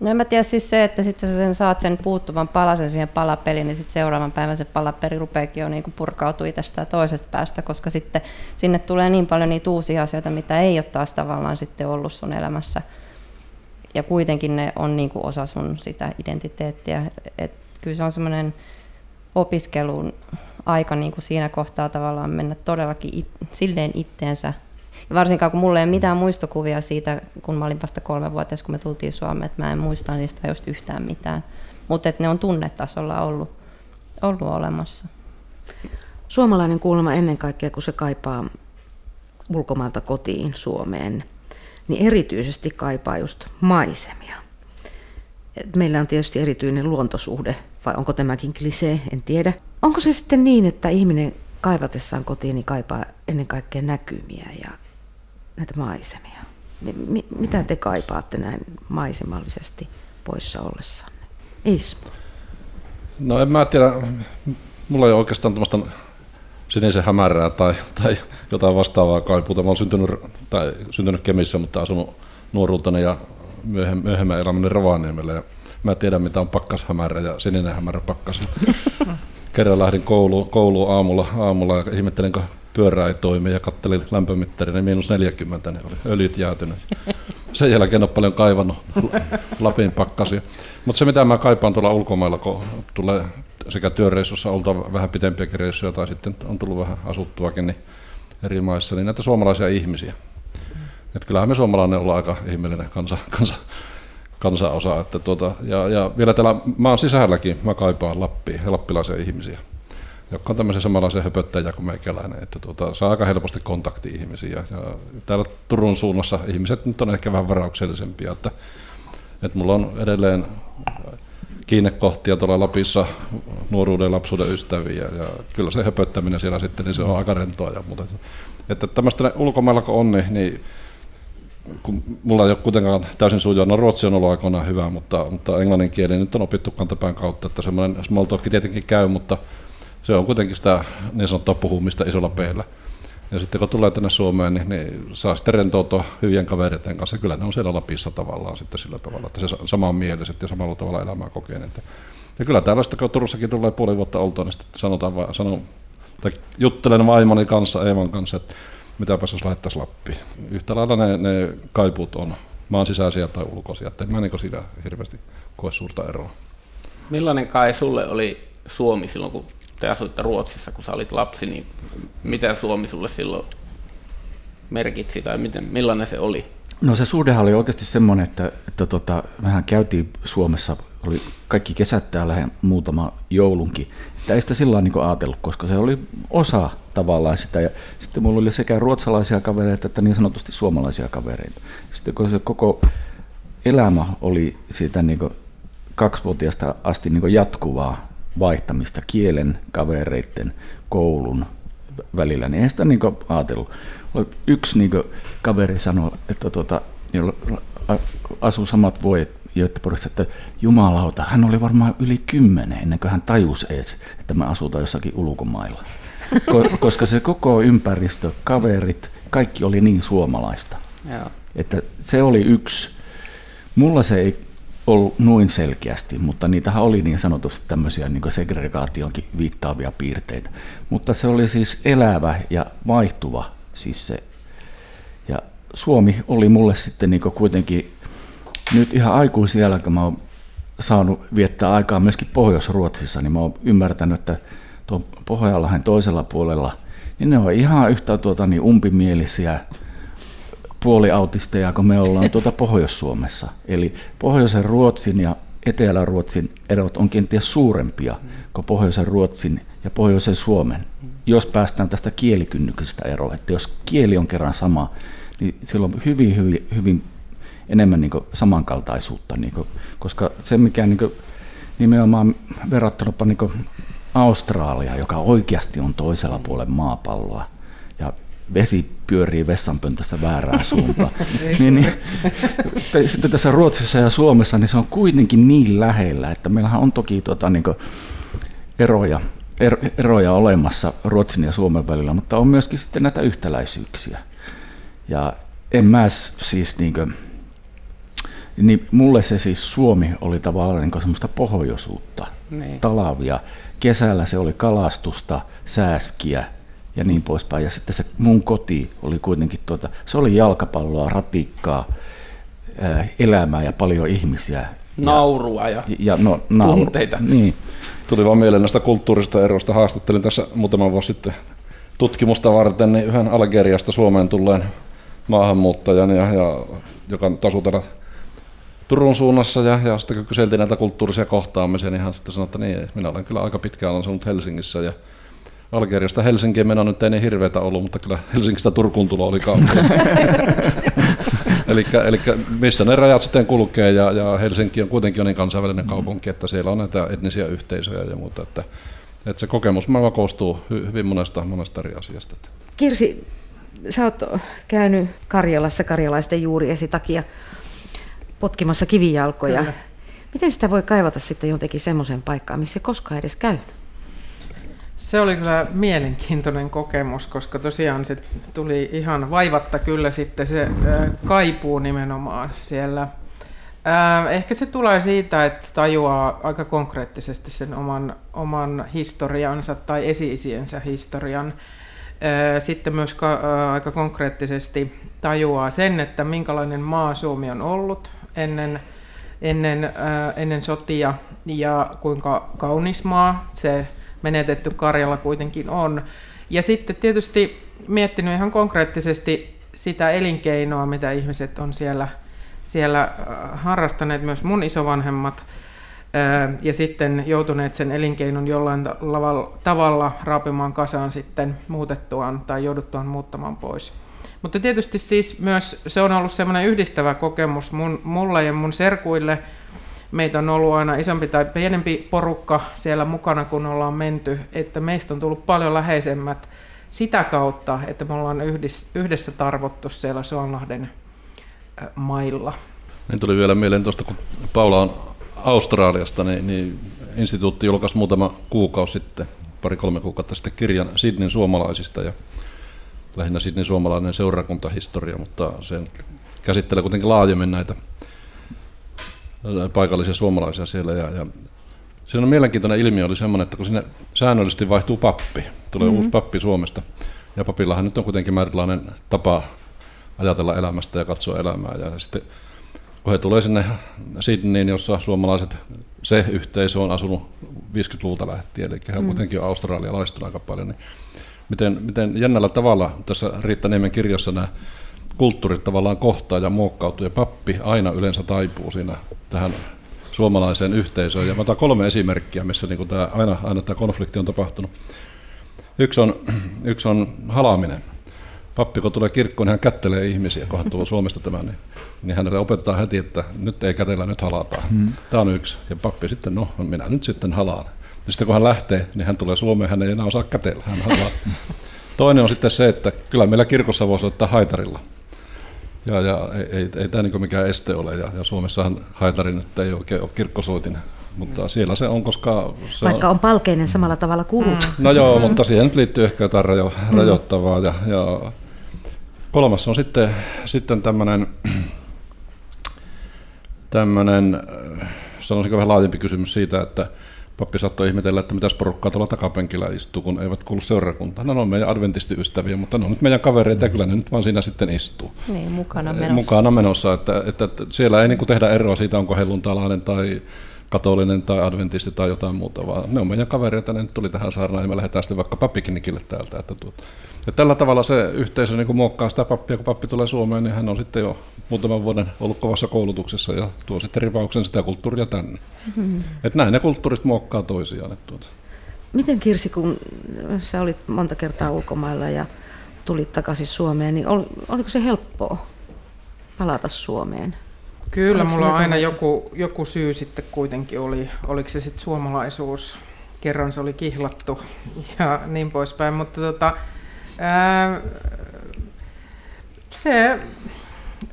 No en mä tiedä siis se, että sitten sä sen saat sen puuttuvan palasen siihen palapeliin, niin sitten seuraavan päivän se palapeli rupeakin jo niin purkautua tästä toisesta päästä, koska sitten sinne tulee niin paljon niitä uusia asioita, mitä ei ole taas tavallaan sitten ollut sun elämässä. Ja kuitenkin ne on niin kuin osa sun sitä identiteettiä. Et kyllä se on semmoinen opiskelun aika niin kuin siinä kohtaa tavallaan mennä todellakin it, silleen itteensä. Ja varsinkaan kun mulla ei ole mitään muistokuvia siitä, kun mä olin vasta kolme vuotta, kun me tultiin Suomeen, että mä en muista niistä just yhtään mitään. Mutta ne on tunnetasolla ollut, ollut olemassa. Suomalainen kuulemma ennen kaikkea, kun se kaipaa ulkomailta kotiin Suomeen, niin erityisesti kaipaa just maisemia. Meillä on tietysti erityinen luontosuhde, vai onko tämäkin klisee, en tiedä. Onko se sitten niin, että ihminen kaivatessaan kotiin niin kaipaa ennen kaikkea näkymiä ja näitä maisemia? M- mitä te kaipaatte näin maisemallisesti poissa ollessanne? Ismo. No en mä tiedä, mulla ei ole oikeastaan tämmöistä sinisen hämärää tai, tai jotain vastaavaa kaipuuta. Mä olen syntynyt, tai syntynyt Kemissä, mutta asunut nuoruuteni ja myöhemmän elämäni Rovaniemellä. Ja mä tiedän, mitä on pakkashämärä ja sininen hämärä pakkas. *laughs* Kerran lähdin kouluun, kouluun aamulla, aamulla ja ihmettelin, kun pyörä ei toimi ja kattelin lämpömittarin, niin miinus 40, niin oli öljyt jäätynyt. Sen jälkeen on paljon kaivannut Lapin pakkasia. Mutta se, mitä mä kaipaan tuolla ulkomailla, kun tulee sekä työreissussa olta vähän pitempiäkin reissuja tai sitten on tullut vähän asuttuakin niin eri maissa, niin näitä suomalaisia ihmisiä. Et kyllähän me suomalainen ollaan aika ihmeellinen kansa, kansa, kansanosa. Että tuota, ja, ja, vielä täällä maan sisälläkin mä kaipaan Lappia ja lappilaisia ihmisiä, jotka on tämmöisiä samanlaisia höpöttäjiä kuin meikäläinen. Että tuota, saa aika helposti kontakti ihmisiä. Ja täällä Turun suunnassa ihmiset nyt on ehkä vähän varauksellisempia. Että, että mulla on edelleen kiinnekohtia tuolla Lapissa nuoruuden ja lapsuuden ystäviä. Ja kyllä se höpöttäminen siellä sitten, niin se on aika rentoa. Ja muuta. Että tämmöistä ulkomailla kun on, niin, niin kun mulla ei ole kuitenkaan täysin sujua, no ruotsi on ollut aikoinaan hyvä, mutta, mutta englannin kieli nyt on opittu kantapään kautta, että semmoinen small talk tietenkin käy, mutta se on kuitenkin sitä niin sanottua puhumista isolla peillä. Ja sitten kun tulee tänne Suomeen, niin, niin saa sitten rentoutua hyvien kavereiden kanssa. Kyllä ne on siellä Lapissa tavallaan sitten sillä tavalla, että se samanmieliset ja samalla tavalla elämää kokeneet. Ja kyllä täällä sitten, kun Turussakin tulee puoli vuotta oltua, niin sitten sanotaan vaan, sanon, tai juttelen vaimoni kanssa, Eevan kanssa, että mitäpä jos laittaisi Lappiin. Yhtä lailla ne, ne kaipuut on maan sisäisiä tai ulkoisia, että en mä niin siinä hirveästi koe suurta eroa. Millainen kai sulle oli Suomi silloin, kun te asuitte Ruotsissa, kun sä olit lapsi, niin mitä Suomi sulle silloin merkitsi tai miten, millainen se oli? No se suhdehan oli oikeasti semmoinen, että, että tota, mehän käytiin Suomessa, oli kaikki kesät täällä ja muutama joulunkin. Että ei sitä sillä niin ajatellut, koska se oli osa tavallaan sitä. Ja sitten mulla oli sekä ruotsalaisia kavereita että niin sanotusti suomalaisia kavereita. Sitten kun se koko elämä oli siitä niin kaksivuotiaasta asti niin jatkuvaa vaihtamista kielen, kavereiden, koulun välillä, niin ei sitä niin ajatellut. Yksi niin kaveri sanoi, että tuota, asuu samat vuodet Göteborgissa, että jumalauta, hän oli varmaan yli kymmenen ennen kuin hän tajusi edes, että me asutaan jossakin ulkomailla. *laughs* Koska se koko ympäristö, kaverit, kaikki oli niin suomalaista. Joo. Että se oli yksi. Mulla se ei ollut noin selkeästi, mutta niitähän oli niin sanotusti tämmöisiä niin segregaationkin viittaavia piirteitä. Mutta se oli siis elävä ja vaihtuva siis se. Ja Suomi oli mulle sitten niin kuitenkin nyt ihan aikuisiellä, kun mä oon saanut viettää aikaa myöskin Pohjois-Ruotsissa, niin mä oon ymmärtänyt, että tuon Pohjanlahden toisella puolella, niin ne on ihan yhtä tuota, niin umpimielisiä puoliautisteja, kun me ollaan tuota Pohjois-Suomessa. Eli Pohjoisen Ruotsin ja Etelä-Ruotsin erot on kenties suurempia kuin Pohjoisen Ruotsin ja Pohjoisen Suomen, jos päästään tästä kielikynnyksestä eroon. Että jos kieli on kerran sama, niin silloin hyvin, hyvin, hyvin enemmän niin samankaltaisuutta, niin kuin, koska se mikä niin kuin, nimenomaan verrattuna niin Australia, joka oikeasti on toisella puolella maapalloa, ja vesi pyörii vessanpöntössä väärään *laughs* suuntaan. niin, niin, sitten tässä Ruotsissa ja Suomessa niin se on kuitenkin niin lähellä, että meillähän on toki tota, niin eroja, er, eroja olemassa Ruotsin ja Suomen välillä, mutta on myöskin sitten näitä yhtäläisyyksiä. Ja en mä siis niin kuin, niin mulle se siis Suomi oli tavallaan niin semmoista pohjoisuutta, niin. talavia. Kesällä se oli kalastusta, sääskiä ja niin poispäin. Ja sitten se mun koti oli kuitenkin, tuota, se oli jalkapalloa, ratikkaa, elämää ja paljon ihmisiä. Naurua ja, ja, ja no, nauru, tunteita. Niin. Tuli vaan mieleen näistä kulttuurista eroista. Haastattelin tässä muutama vuosi sitten tutkimusta varten niin yhden Algeriasta Suomeen tulleen maahanmuuttajan, ja, ja, joka asuu täällä Turun suunnassa ja, ja sitten kun kyseltiin näitä kulttuurisia kohtaamisia, niin hän sitten sanoi, että niin, minä olen kyllä aika pitkään asunut Helsingissä ja Algeriasta Helsinkiin meno nyt ei niin hirveätä ollut, mutta kyllä Helsingistä Turkuun tulo oli kautta. *laughs* eli, missä ne rajat sitten kulkee ja, ja Helsinki on kuitenkin on niin kansainvälinen kaupunki, että siellä on näitä etnisiä yhteisöjä ja muuta, että, että se kokemusmaailma koostuu hyvin monesta, monesta eri asiasta. Kirsi, sä oot käynyt Karjalassa karjalaisten juuriesi takia potkimassa kivijalkoja. Kyllä. Miten sitä voi kaivata sitten jotenkin semmoiseen paikkaan, missä ei koskaan edes käy? Se oli kyllä mielenkiintoinen kokemus, koska tosiaan se tuli ihan vaivatta kyllä sitten se kaipuu nimenomaan siellä. Ehkä se tulee siitä, että tajuaa aika konkreettisesti sen oman, oman historiansa tai esi-isiensä historian. Sitten myös aika konkreettisesti tajuaa sen, että minkälainen maa Suomi on ollut, ennen, ennen, äh, ennen sotia ja kuinka kaunis maa se menetetty Karjala kuitenkin on. Ja sitten tietysti miettinyt ihan konkreettisesti sitä elinkeinoa, mitä ihmiset on siellä, siellä äh, harrastaneet, myös mun isovanhemmat, äh, ja sitten joutuneet sen elinkeinon jollain tavalla raapimaan kasaan sitten muutettuaan tai jouduttuaan muuttamaan pois. Mutta tietysti siis myös se on ollut semmoinen yhdistävä kokemus mun, mulle ja mun serkuille. Meitä on ollut aina isompi tai pienempi porukka siellä mukana, kun ollaan menty, että meistä on tullut paljon läheisemmät sitä kautta, että me ollaan yhdessä tarvottu siellä Suonlahden mailla. Niin tuli vielä mieleen tuosta, kun Paula on Australiasta, niin, niin instituutti julkaisi muutama kuukausi sitten, pari-kolme kuukautta sitten kirjan Sidnin suomalaisista, ja lähinnä sitten suomalainen seurakuntahistoria, mutta se käsittelee kuitenkin laajemmin näitä paikallisia suomalaisia siellä. Ja, ja siinä on mielenkiintoinen ilmiö oli semmoinen, että kun sinne säännöllisesti vaihtuu pappi, tulee mm-hmm. uusi pappi Suomesta, ja papillahan nyt on kuitenkin määrätilainen tapa ajatella elämästä ja katsoa elämää. Ja sitten kun he tulee sinne Sydneyin, jossa suomalaiset, se yhteisö on asunut 50-luvulta lähtien, eli he mm. kuitenkin australialaiset aika paljon, niin miten, miten jännällä tavalla tässä Riitta Niemen kirjassa nämä kulttuurit tavallaan kohtaa ja muokkautuu, ja pappi aina yleensä taipuu siinä tähän suomalaiseen yhteisöön. Ja mä otan kolme esimerkkiä, missä niin tämä, aina, aina tämä konflikti on tapahtunut. Yksi on, *clears throat* yksi on halaaminen. Pappi, kun tulee kirkkoon, niin hän kättelee ihmisiä, kun hän tulee Suomesta tämän, niin, niin hänelle opetetaan heti, että nyt ei kätellä, nyt halataan. Hmm. Tämä on yksi. Ja pappi sitten, no minä nyt sitten halaan. Ja sitten kun hän lähtee, niin hän tulee Suomeen, hän ei enää osaa kätellä, hän halaa. Toinen on sitten se, että kyllä meillä kirkossa voisi ottaa haitarilla. Ja, ja ei, ei, ei tämä niin mikään este ole, ja, ja Suomessahan haitari nyt ei oikein ole kirkkosoitin, mutta mm. siellä se on, koska... Se Vaikka on, on palkeinen samalla tavalla kurut. Mm. No joo, mutta siihen nyt liittyy ehkä jotain rajo, mm. rajoittavaa. Ja, ja kolmas on sitten, sitten tämmöinen, *clears throat* tämmöinen, sanoisinko vähän laajempi kysymys siitä, että pappi saattoi ihmetellä, että mitäs porukkaa tuolla takapenkillä istuu, kun eivät kuulu seurakuntaan. No, ne on meidän adventistiystäviä, mutta ne on nyt meidän kavereita ja kyllä ne nyt vaan siinä sitten istuu. Niin, mukana menossa. Mukana menossa, että, että, siellä ei niin kuin tehdä eroa siitä, onko helluntalainen tai katolinen tai adventisti tai jotain muuta, vaan ne on meidän kavereita, ne nyt tuli tähän saarnaan ja me lähdetään sitten vaikka pappikinikille täältä. Että tuota. Ja tällä tavalla se yhteisö niin muokkaa sitä pappia, kun pappi tulee Suomeen, niin hän on sitten jo muutaman vuoden ollut kovassa koulutuksessa ja tuo sitten ripauksen sitä kulttuuria tänne. Mm-hmm. Että näin ne kulttuurit muokkaa toisiaan. Että tuota. Miten Kirsi, kun sä olit monta kertaa ulkomailla ja tulit takaisin Suomeen, niin oliko se helppoa palata Suomeen? Kyllä, Oliko mulla on aina joku, joku syy sitten kuitenkin oli, oliko se sitten suomalaisuus, kerran se oli kihlattu ja niin poispäin, mutta tota, ää, se,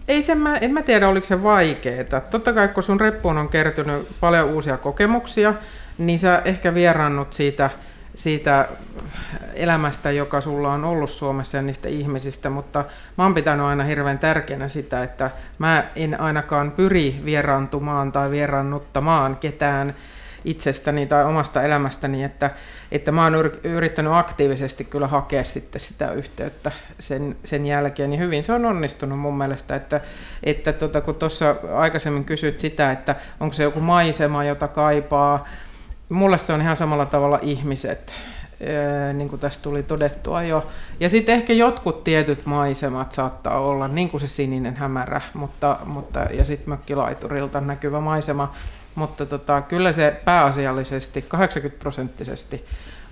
ei se, mä, en mä tiedä oliko se vaikeeta. Totta kai kun sun reppuun on kertynyt paljon uusia kokemuksia, niin sä ehkä vieraannut siitä, siitä elämästä, joka sulla on ollut Suomessa ja niistä ihmisistä, mutta mä oon pitänyt aina hirveän tärkeänä sitä, että mä en ainakaan pyri vieraantumaan tai vieraannuttamaan ketään itsestäni tai omasta elämästäni, että, että mä oon yrittänyt aktiivisesti kyllä hakea sitten sitä yhteyttä sen, sen jälkeen, niin hyvin se on onnistunut mun mielestä, että, että tota, kun tuossa aikaisemmin kysyt sitä, että onko se joku maisema, jota kaipaa, mulle se on ihan samalla tavalla ihmiset, niin kuin tässä tuli todettua jo. Ja sitten ehkä jotkut tietyt maisemat saattaa olla, niin kuin se sininen hämärä, mutta, mutta, ja sitten mökkilaiturilta näkyvä maisema, mutta tota, kyllä se pääasiallisesti 80 prosenttisesti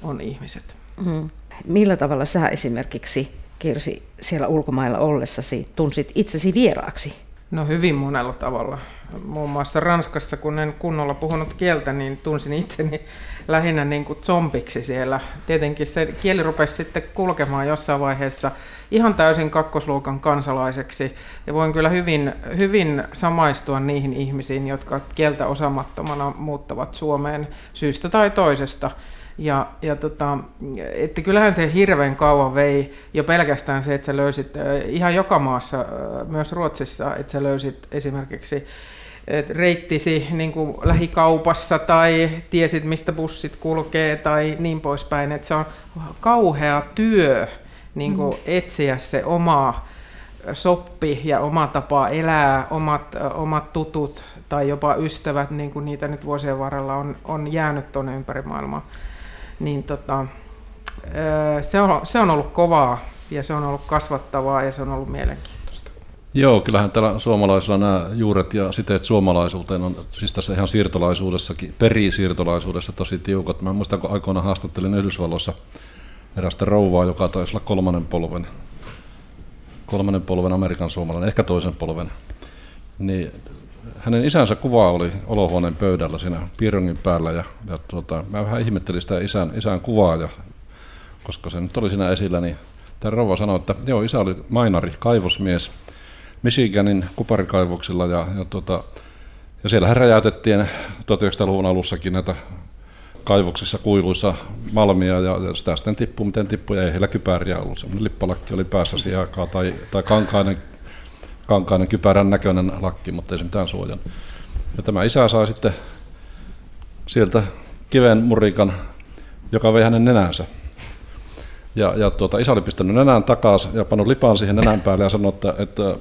on ihmiset. Hmm. Millä tavalla sä esimerkiksi, Kirsi, siellä ulkomailla ollessasi tunsit itsesi vieraaksi? No hyvin monella tavalla. Muun muassa Ranskassa, kun en kunnolla puhunut kieltä, niin tunsin itseni lähinnä niin kuin zombiksi siellä. Tietenkin se kieli rupesi sitten kulkemaan jossain vaiheessa ihan täysin kakkosluokan kansalaiseksi. Ja voin kyllä hyvin, hyvin samaistua niihin ihmisiin, jotka kieltä osaamattomana muuttavat Suomeen syystä tai toisesta. Ja, ja tota, että kyllähän se hirveän kauan vei jo pelkästään se, että sä löysit ihan joka maassa, myös Ruotsissa, että sä löysit esimerkiksi reittisi niin kuin lähikaupassa tai tiesit, mistä bussit kulkee tai niin poispäin. Että se on kauhea työ niin kuin mm. etsiä se oma soppi ja oma tapa elää, omat, omat tutut tai jopa ystävät, niin kuin niitä nyt vuosien varrella on, on jäänyt tuonne ympäri maailmaa. Niin tota, se, on, se on ollut kovaa ja se on ollut kasvattavaa ja se on ollut mielenkiintoista. Joo, kyllähän täällä suomalaisilla nämä juuret ja siteet suomalaisuuteen on siis tässä ihan siirtolaisuudessakin, perisiirtolaisuudessa tosi tiukat. Mä muistan, kun aikoina haastattelin Yhdysvalloissa erästä rouvaa, joka taisi olla kolmannen polven, kolmannen polven Amerikan suomalainen, ehkä toisen polven. Niin hänen isänsä kuva oli olohuoneen pöydällä siinä piirongin päällä ja, ja tuota, mä vähän ihmettelin sitä isän, isän kuvaa, ja, koska se nyt oli siinä esillä, niin tämä rouva sanoi, että joo, isä oli mainari, kaivosmies – Michiganin kuparikaivoksilla ja, ja, tota, ja siellähän räjäytettiin 1900-luvun alussakin näitä kaivoksissa, kuiluissa malmia ja, ja sitä sitten tippuu, miten tippuu, ja ei heillä kypäriä ollut. Sellainen lippalakki oli päässä siihen aikaan, tai, tai kankainen, kankainen kypärän näköinen lakki, mutta ei se mitään suojan. Ja tämä isä sai sitten sieltä kiven murikan, joka vei hänen nenänsä. Ja, ja tuota, isä oli pistänyt nenän takaisin ja pannut lipan siihen nenän päälle ja sanoi, että, että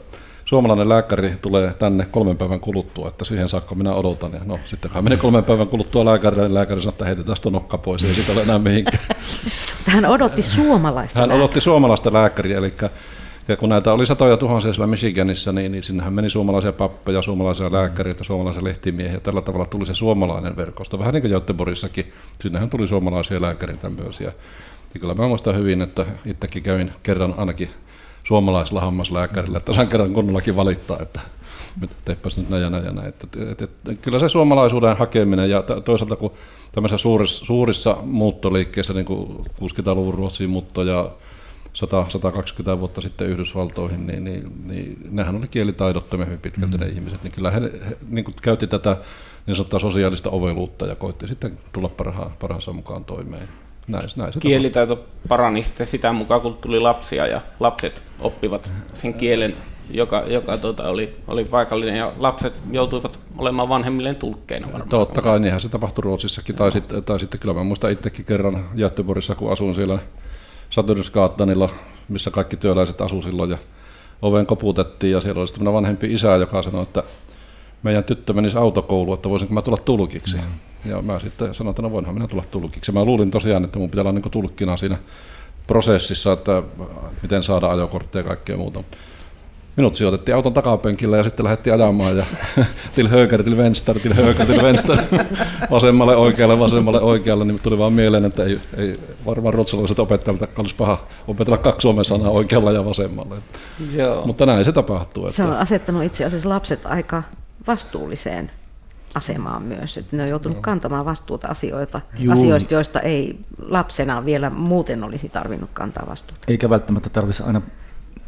suomalainen lääkäri tulee tänne kolmen päivän kuluttua, että siihen saakka minä odotan. Ja no, sitten hän meni kolmen päivän kuluttua lääkärille, lääkäri sanoi, että heitetään tuon nokka pois, ei siitä ole enää mihinkään. *laughs* Hän odotti suomalaista Hän lääkäriä. odotti suomalaista lääkäriä, eli ja kun näitä oli satoja tuhansia siellä Michiganissa, niin, niin sinnehän meni suomalaisia pappeja, suomalaisia lääkäreitä, suomalaisia lehtimiehiä. Tällä tavalla tuli se suomalainen verkosto. Vähän niin kuin Göteborgissakin, sinnehän tuli suomalaisia lääkäreitä myös. Ja, ja kyllä mä muistan hyvin, että itsekin kävin kerran ainakin suomalaisella hammaslääkärillä, että saan kerran kunnollakin valittaa, että teepäs nyt näin ja näin ja näin. Että, et, et, et, kyllä se suomalaisuuden hakeminen ja to- toisaalta kun tämmöisissä suurissa, suurissa muuttoliikkeissä, niin kuin 60-luvun Ruotsiin muutto ja 100, 120 vuotta sitten Yhdysvaltoihin, niin, niin, niin nehän oli kielitaidottomia hyvin pitkälti mm. ne ihmiset, niin kyllä he, he niin kuin käytti tätä niin sanottua sosiaalista oveluutta ja koitti sitten tulla parhaan, parhaansa mukaan toimeen. Näin, näin se Kielitaito parani sitten sitä mukaan, kun tuli lapsia ja lapset oppivat sen kielen, joka, joka tota, oli, oli paikallinen ja lapset joutuivat olemaan vanhemmilleen tulkkeina varmaan. Totta kai, niinhän se tapahtui Ruotsissakin, tai sitten, tai sitten kyllä mä muistan itsekin kerran Göteborgissa, kun asuin siellä Saturnsgaatanilla, missä kaikki työläiset asuivat silloin, ja oven koputettiin, ja siellä oli sitten vanhempi isä, joka sanoi, että meidän tyttö menisi autokouluun, että voisinko mä tulla tulkiksi. Mm. Ja mä sitten sanoin, että no voinhan minä tulla tulkiksi. Mä luulin tosiaan, että mun pitää olla niin tulkkina siinä prosessissa, että miten saada ajokortteja ja kaikkea muuta. Minut sijoitettiin auton takapenkillä ja sitten lähdettiin ajamaan ja *laughs* til höger, til vänster, til höger, til vänster, *laughs* vasemmalle oikealle, vasemmalle oikealle, niin tuli vaan mieleen, että ei, ei varmaan ruotsalaiset opettajat olisi paha opetella kaksi suomen sanaa oikealla ja vasemmalla. Joo. Mutta näin se tapahtuu. Se Että, on asettanut itse asiassa lapset aika vastuulliseen asemaan myös, että ne on joutunut kantamaan vastuuta asioita, Juu. asioista, joista ei lapsena vielä muuten olisi tarvinnut kantaa vastuuta. Eikä välttämättä tarvitsisi aina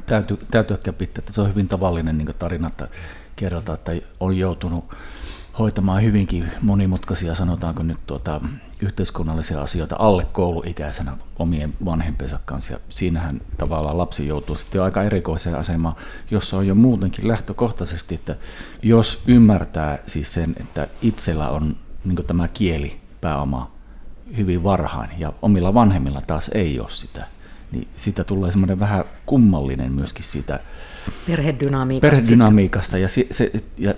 täyty, täytyäkään pitää, että se on hyvin tavallinen niin tarina, että kerrotaan, että on joutunut hoitamaan hyvinkin monimutkaisia, sanotaanko nyt tuota, yhteiskunnallisia asioita alle kouluikäisenä omien vanhempiensa kanssa. Ja siinähän tavallaan lapsi joutuu sitten aika erikoiseen asemaan, jossa on jo muutenkin lähtökohtaisesti, että jos ymmärtää siis sen, että itsellä on niin tämä kieli pääoma hyvin varhain ja omilla vanhemmilla taas ei ole sitä, niin siitä tulee semmoinen vähän kummallinen myöskin siitä Perhedynamiikasta. perhedynamiikasta. Ja, se, se, ja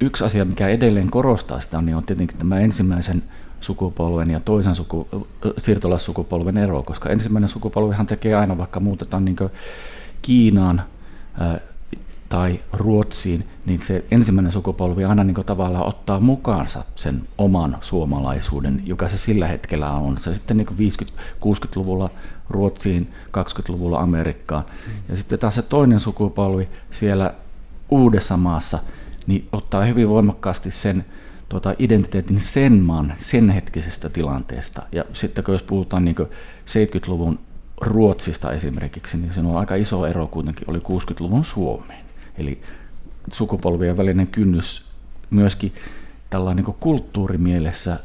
yksi asia, mikä edelleen korostaa sitä, niin on tietenkin tämä ensimmäisen sukupolven ja toisen suku, siirtolaissukupolven ero, koska ensimmäinen sukupolvihan tekee aina, vaikka muutetaan niin Kiinaan tai Ruotsiin, niin se ensimmäinen sukupolvi aina niin tavallaan ottaa mukaansa sen oman suomalaisuuden, joka se sillä hetkellä on. Se sitten niin 50-60-luvulla Ruotsiin, 20-luvulla Amerikkaan. Ja sitten taas se toinen sukupolvi siellä uudessa maassa, niin ottaa hyvin voimakkaasti sen tuota, identiteetin sen maan, sen hetkisestä tilanteesta. Ja sitten kun jos puhutaan niin 70-luvun Ruotsista esimerkiksi, niin se on aika iso ero kuitenkin oli 60-luvun Suomeen. Eli sukupolvien välinen kynnys myöskin tällainen niin kulttuurimielessä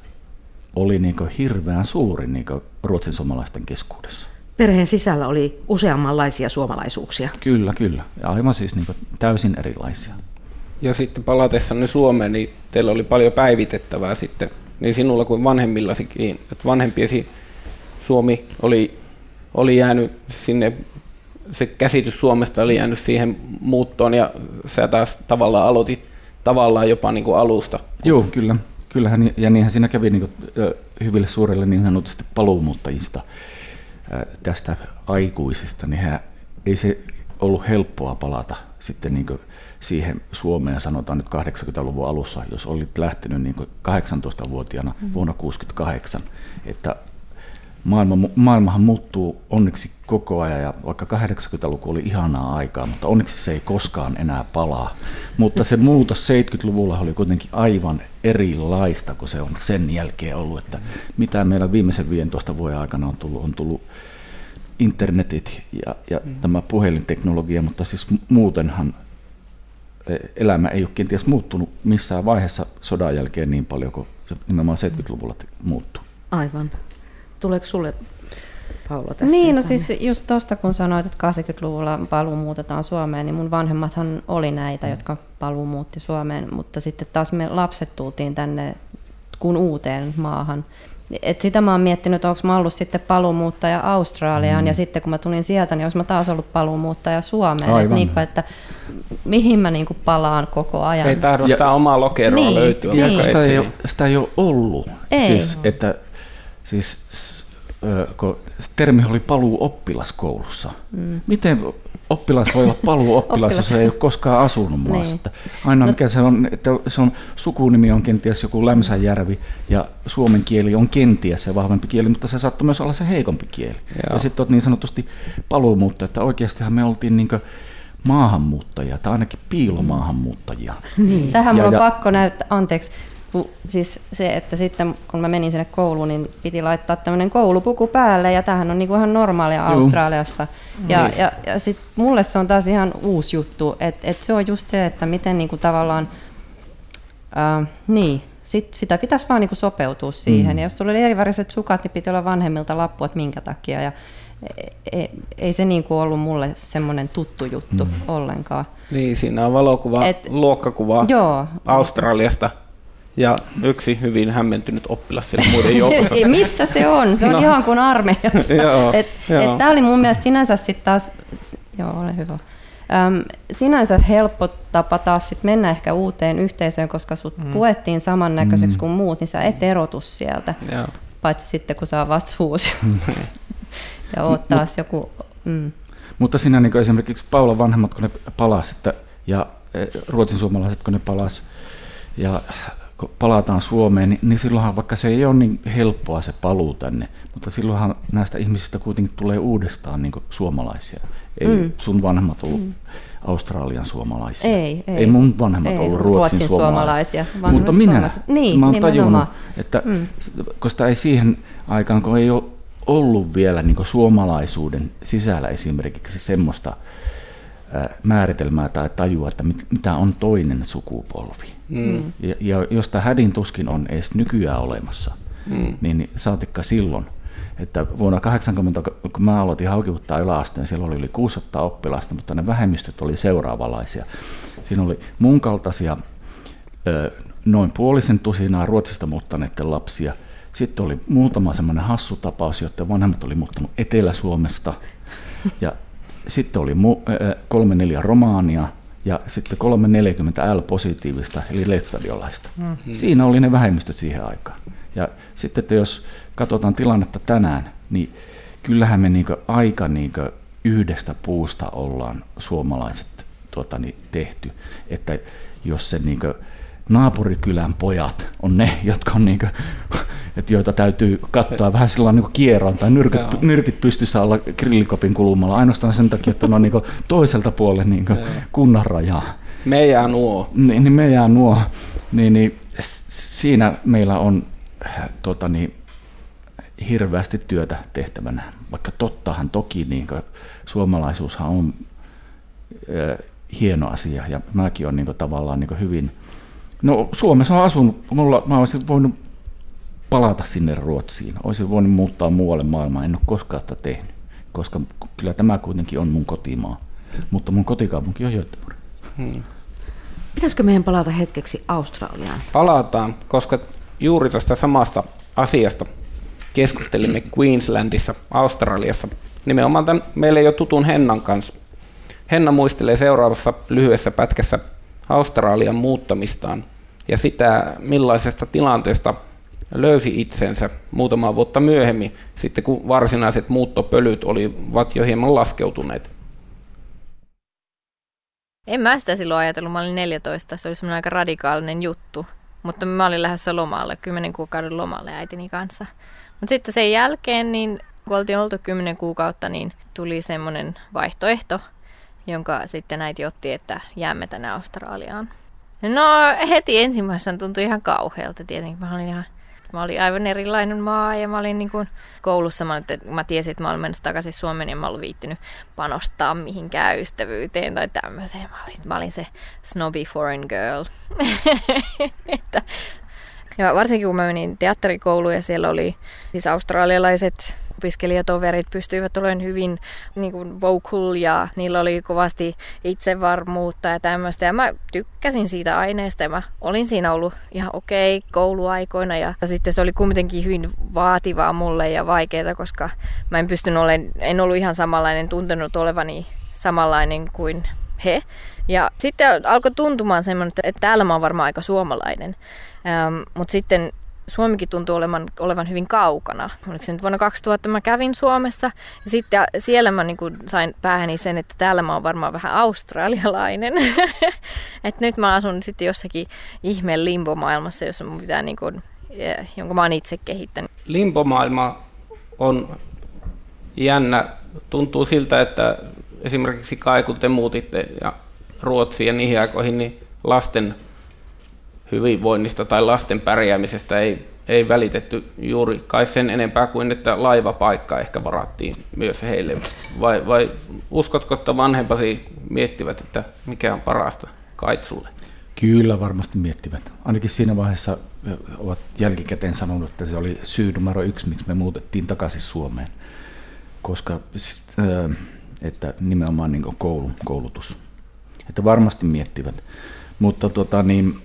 oli niin hirveän suuri niin ruotsin suomalaisten keskuudessa. Perheen sisällä oli useammanlaisia suomalaisuuksia. Kyllä, kyllä. Ja aivan siis niin täysin erilaisia. Ja sitten palatessanne Suomeen, niin teillä oli paljon päivitettävää sitten, niin sinulla kuin vanhemmillasikin, että vanhempiesi Suomi oli, oli jäänyt sinne, se käsitys Suomesta oli jäänyt siihen muuttoon ja sä taas tavallaan aloitit tavallaan jopa niin kuin alusta. Joo, kyllä. Kyllähän, ja niinhän siinä kävi niin kuin, hyville suurille niin sanotusti paluumuuttajista tästä aikuisista, niin hän, ei se ollut helppoa palata sitten niin siihen Suomeen, sanotaan nyt 80-luvun alussa, jos olit lähtenyt niin 18-vuotiaana mm. vuonna 1968, että maailma, maailmahan muuttuu onneksi koko ajan ja vaikka 80-luku oli ihanaa aikaa, mutta onneksi se ei koskaan enää palaa. Mutta se muutos 70-luvulla oli kuitenkin aivan erilaista kuin se on sen jälkeen ollut, että mitä meillä viimeisen 15 vuoden aikana on tullut, on tullut internetit ja, ja mm. tämä puhelinteknologia, mutta siis muutenhan elämä ei ole kenties muuttunut missään vaiheessa sodan jälkeen niin paljon kuin se nimenomaan 70-luvulla muuttui. Aivan. Tuleeko sulle Paula tästä? Niin, no siis just tuosta kun sanoit, että 80-luvulla paluu muutetaan Suomeen, niin mun vanhemmathan oli näitä, jotka paluu muutti Suomeen, mutta sitten taas me lapset tultiin tänne kun uuteen maahan. Et sitä mä oon miettinyt, että onko mä ollut sitten paluumuuttaja Australiaan, mm. ja sitten kun mä tulin sieltä, niin onko mä taas ollut paluumuuttaja Suomeen. Et niin kuin, että mihin mä niin kuin palaan koko ajan. Ei tahdo sitä omaa lokeroa Niin, löytyä. niin. vaikka Sitä, ei ole, sitä ei ole ollut. Ei. Siis, että, siis, kun termi oli paluu oppilaskoulussa. Mm. Miten oppilas voi olla paluu oppilas, jos ei ole koskaan asunut maassa? Niin. Aina no. mikä se on, että se on, sukunimi on kenties joku Lämsäjärvi ja suomen kieli on kenties se vahvempi kieli, mutta se saattoi myös olla se heikompi kieli. Joo. Ja sitten olet niin sanotusti paluumuutta, että oikeastihan me oltiin niin maahanmuuttajia tai ainakin piilomaahanmuuttajia. Niin. Tähän mulla on ja, pakko näyttää, anteeksi, siis se, että sitten kun mä menin sinne kouluun, niin piti laittaa tämmöinen koulupuku päälle, ja tämähän on niinku ihan normaalia Australiassa. Juu. Ja, niin. ja, ja sitten mulle se on taas ihan uusi juttu, että et se on just se, että miten niinku tavallaan, äh, niin, sit, sitä pitäisi vaan niinku sopeutua siihen. Mm. Ja jos sulla oli eriväriset sukat, niin piti olla vanhemmilta lappu, että minkä takia. Ja ei, e, ei se niinku ollut mulle semmoinen tuttu juttu mm. ollenkaan. Niin, siinä on valokuva, Et, luokkakuva joo. Australiasta ja yksi hyvin hämmentynyt oppilas siellä muiden *laughs* joukossa. Missä se on? Se on no. ihan kuin armeijassa. *laughs* et, et Tämä oli mun mielestä sinänsä sitten taas, joo ole hyvä. Öm, sinänsä helppo tapa taas sit mennä ehkä uuteen yhteisöön, koska sut mm. puettiin samannäköiseksi mm. kuin muut, niin sä et erotu sieltä. Joo. Paitsi sitten, kun saa vatsuus *laughs* ja oot taas joku... Mm. Mutta siinä niin esimerkiksi Paula vanhemmat, kun ne palasivat, ja e, ruotsin suomalaiset, kun ne palasivat, ja kun palataan Suomeen, niin, niin silloinhan vaikka se ei ole niin helppoa se paluu tänne, mutta silloinhan näistä ihmisistä kuitenkin tulee uudestaan niin suomalaisia. Ei mm. sun vanhemmat ollut mm. Australian suomalaisia. Ei, ei. ei mun vanhemmat ei, ollut Ruotsin, Ruotsin suomalaisia. suomalaisia. Mutta minä, niin, mä oon tajunnut, että mm. koska ei siihen aikaan, kun ei ole ollut vielä niin suomalaisuuden sisällä esimerkiksi semmoista määritelmää tai tajua, että mit, mitä on toinen sukupolvi. Mm. Ja, ja josta hädin tuskin on edes nykyään olemassa, mm. niin saatikka silloin. Että vuonna 80, kun mä aloitin haukiuttaa yläasteen, siellä oli yli 600 oppilasta, mutta ne vähemmistöt oli seuraavanlaisia. Siinä oli mun kaltaisia noin puolisen tusinaa Ruotsista muuttaneiden lapsia. Sitten oli muutama semmoinen hassu tapaus, jotta vanhemmat oli muuttanut Etelä-Suomesta. Ja sitten oli kolme neljä romaania ja sitten 340 L-positiivista, eli lehtstadiolaista. Mm-hmm. Siinä oli ne vähemmistöt siihen aikaan. Ja sitten, että jos katsotaan tilannetta tänään, niin kyllähän me niin aika niin yhdestä puusta ollaan suomalaiset tuota, niin tehty. Että jos se niin naapurikylän pojat on ne, jotka on niin kuin, että joita täytyy katsoa vähän sillä niin kierron tai nyrkit, nyrkit pystyssä olla grillikopin kulmalla ainoastaan sen takia, että ne on niin toiselta puolelle niin kunnan rajaa. Me jää nuo. Niin, niin me jää nuo. Niin, niin, siinä meillä on tota, niin, hirveästi työtä tehtävänä, vaikka tottahan toki niin kuin, suomalaisuushan on äh, hieno asia ja mäkin olen niin tavallaan niin hyvin – No Suomessa on asunut, mulla, mä olisin voinut palata sinne Ruotsiin. Olisin voinut muuttaa muualle maailmaan, en ole koskaan sitä tehnyt, koska kyllä tämä kuitenkin on mun kotimaa. Mutta mun kotikaupunki on Göteborg. Hmm. Pitäisikö meidän palata hetkeksi Australiaan? Palataan, koska juuri tästä samasta asiasta keskustelimme Queenslandissa, Australiassa, nimenomaan tämän meille jo tutun Hennan kanssa. Henna muistelee seuraavassa lyhyessä pätkässä Australian muuttamistaan ja sitä, millaisesta tilanteesta löysi itsensä muutama vuotta myöhemmin, sitten kun varsinaiset muuttopölyt olivat jo hieman laskeutuneet. En mä sitä silloin ajatellut, mä olin 14, se oli semmoinen aika radikaalinen juttu. Mutta mä olin lähdössä lomalle, 10 kuukauden lomalle äitini kanssa. Mutta sitten sen jälkeen, niin kun oltiin oltu 10 kuukautta, niin tuli semmoinen vaihtoehto, jonka sitten äiti otti, että jäämme tänne Australiaan. No heti ensimmäisenä tuntui ihan kauhealta tietenkin. Mä olin ihan Mä olin aivan erilainen maa ja mä olin niin kuin koulussa, mä, että mä tiesin, että mä olin menossa takaisin Suomeen ja mä olin viittynyt panostaa mihinkään ystävyyteen tai tämmöiseen. Mä olin, mä olin se snobby foreign girl. *laughs* että, ja varsinkin kun mä menin teatterikouluun ja siellä oli siis australialaiset opiskelijatoverit pystyivät olemaan hyvin niin kuin vocal ja niillä oli kovasti itsevarmuutta ja tämmöistä. Ja mä tykkäsin siitä aineesta ja mä olin siinä ollut ihan okei okay kouluaikoina ja, sitten se oli kuitenkin hyvin vaativaa mulle ja vaikeaa, koska mä en pystynyt olemaan, en ollut ihan samanlainen tuntenut olevani samanlainen kuin he. Ja sitten alkoi tuntumaan semmoinen, että täällä mä oon varmaan aika suomalainen. Ähm, Mutta sitten Suomikin tuntuu olevan, olevan hyvin kaukana. Oliko se nyt vuonna 2000 mä kävin Suomessa ja sitten siellä mä niin sain päähäni sen, että täällä mä oon varmaan vähän australialainen. *laughs* että nyt mä asun sitten jossakin ihmeen limbomaailmassa, jossa mun pitää niin kuin, jonka mä oon itse kehittänyt. Limbomaailma on jännä. Tuntuu siltä, että esimerkiksi kai kun te muutitte ja Ruotsiin ja niihin aikoihin, niin lasten hyvinvoinnista tai lasten pärjäämisestä ei, ei välitetty juuri kai sen enempää kuin että laivapaikka ehkä varattiin myös heille. Vai, vai uskotko, että vanhempasi miettivät, että mikä on parasta kaitsulle? Kyllä varmasti miettivät. Ainakin siinä vaiheessa ovat jälkikäteen sanonut, että se oli syy numero yksi, miksi me muutettiin takaisin Suomeen. Koska että nimenomaan niin koulu, koulutus. Että varmasti miettivät. Mutta tota, niin,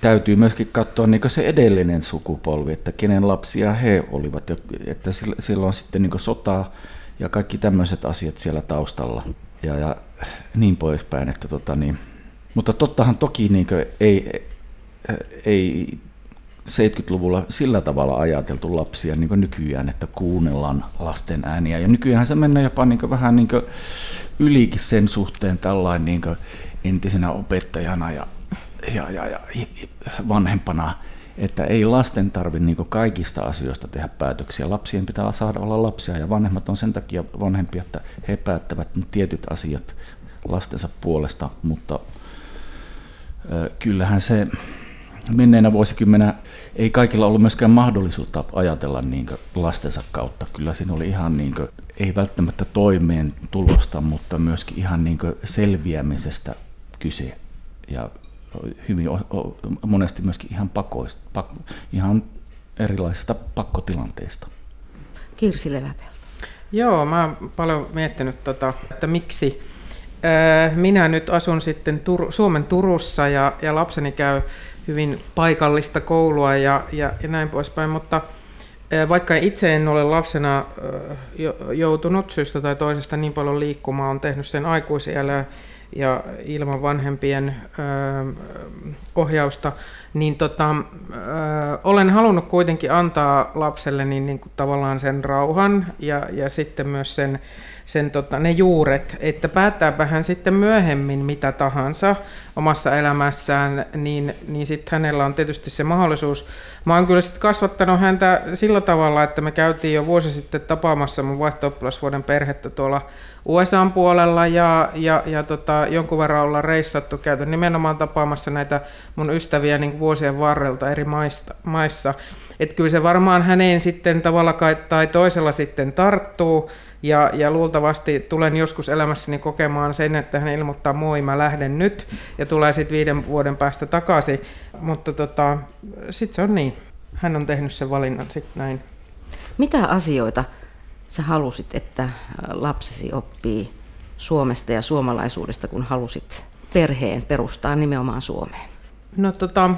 täytyy myöskin katsoa niin se edellinen sukupolvi, että kenen lapsia he olivat. Että silloin sitten niin sota ja kaikki tämmöiset asiat siellä taustalla ja, ja niin poispäin. Että tota, niin. Mutta tottahan toki niin ei, ei 70-luvulla sillä tavalla ajateltu lapsia niin nykyään, että kuunnellaan lasten ääniä. Ja nykyään se menee jopa niin vähän niin ylikin sen suhteen tällainen niin entisenä opettajana ja, ja, ja, ja vanhempana, että ei lasten tarvitse niin kaikista asioista tehdä päätöksiä. Lapsien pitää saada olla lapsia ja vanhemmat on sen takia vanhempia, että he päättävät tietyt asiat lastensa puolesta, mutta kyllähän se menneenä vuosikymmenä ei kaikilla ollut myöskään mahdollisuutta ajatella niin lastensa kautta. Kyllä siinä oli ihan niin kuin, ei välttämättä toimeen tulosta, mutta myöskin ihan niin selviämisestä kyse. Ja hyvin monesti myöskin ihan pakoista, pak, ihan erilaisista pakkotilanteista. Kirsi Leväpelto. Joo, mä oon paljon miettinyt, tota, että miksi minä nyt asun sitten Tur- Suomen Turussa ja, ja lapseni käy hyvin paikallista koulua ja, ja, ja näin poispäin, mutta vaikka itse en ole lapsena joutunut syystä tai toisesta niin paljon liikkumaan, on tehnyt sen aikuisiellä ja ilman vanhempien ohjausta, niin tota, olen halunnut kuitenkin antaa lapselle niin, niin kuin tavallaan sen rauhan ja, ja sitten myös sen sen, tota, ne juuret, että päättääpä hän sitten myöhemmin mitä tahansa omassa elämässään, niin, niin sitten hänellä on tietysti se mahdollisuus. Mä oon kyllä sitten kasvattanut häntä sillä tavalla, että me käytiin jo vuosi sitten tapaamassa mun vaihto perhettä tuolla USAn puolella ja, ja, ja tota, jonkun verran ollaan reissattu, käyty nimenomaan tapaamassa näitä mun ystäviä niin vuosien varrelta eri maista, maissa. Että kyllä se varmaan häneen sitten tavalla tai toisella sitten tarttuu, ja, ja luultavasti tulen joskus elämässäni kokemaan sen, että hän ilmoittaa moi, mä lähden nyt ja tulee sitten viiden vuoden päästä takaisin. Mutta tota, sitten se on niin. Hän on tehnyt sen valinnan sitten näin. Mitä asioita sä halusit, että lapsesi oppii Suomesta ja suomalaisuudesta, kun halusit perheen perustaa nimenomaan Suomeen? No tota,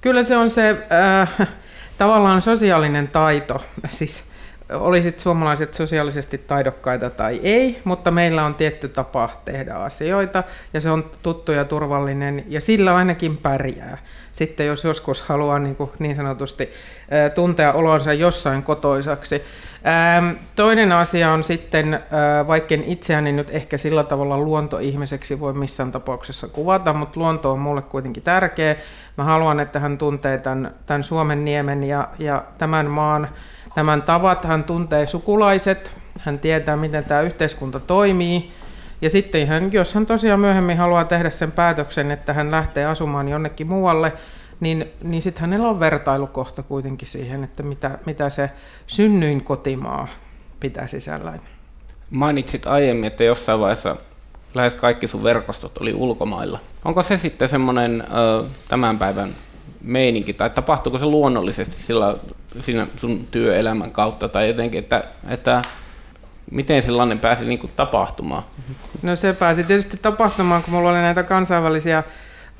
kyllä se on se äh, *laughs* tavallaan sosiaalinen taito. Siis olisit suomalaiset sosiaalisesti taidokkaita tai ei, mutta meillä on tietty tapa tehdä asioita ja se on tuttu ja turvallinen ja sillä ainakin pärjää. Sitten jos joskus haluaa niin, kuin niin sanotusti tuntea olonsa jossain kotoisaksi. Toinen asia on sitten, vaikken itseäni nyt ehkä sillä tavalla luontoihmiseksi voi missään tapauksessa kuvata, mutta luonto on mulle kuitenkin tärkeä. Mä haluan, että hän tuntee tämän, tämän Suomen niemen ja, ja tämän maan Tämän tavat hän tuntee sukulaiset, hän tietää, miten tämä yhteiskunta toimii. Ja sitten hän, jos hän tosiaan myöhemmin haluaa tehdä sen päätöksen, että hän lähtee asumaan jonnekin muualle, niin, niin sitten hänellä on vertailukohta kuitenkin siihen, että mitä, mitä se synnyin kotimaa pitää sisällään. Mainitsit aiemmin, että jossain vaiheessa lähes kaikki sun verkostot oli ulkomailla. Onko se sitten semmoinen tämän päivän meininki, tai tapahtuuko se luonnollisesti sillä, siinä sun työelämän kautta, tai jotenkin, että, että miten sellainen pääsi niin kuin tapahtumaan? No se pääsi tietysti tapahtumaan, kun mulla oli näitä kansainvälisiä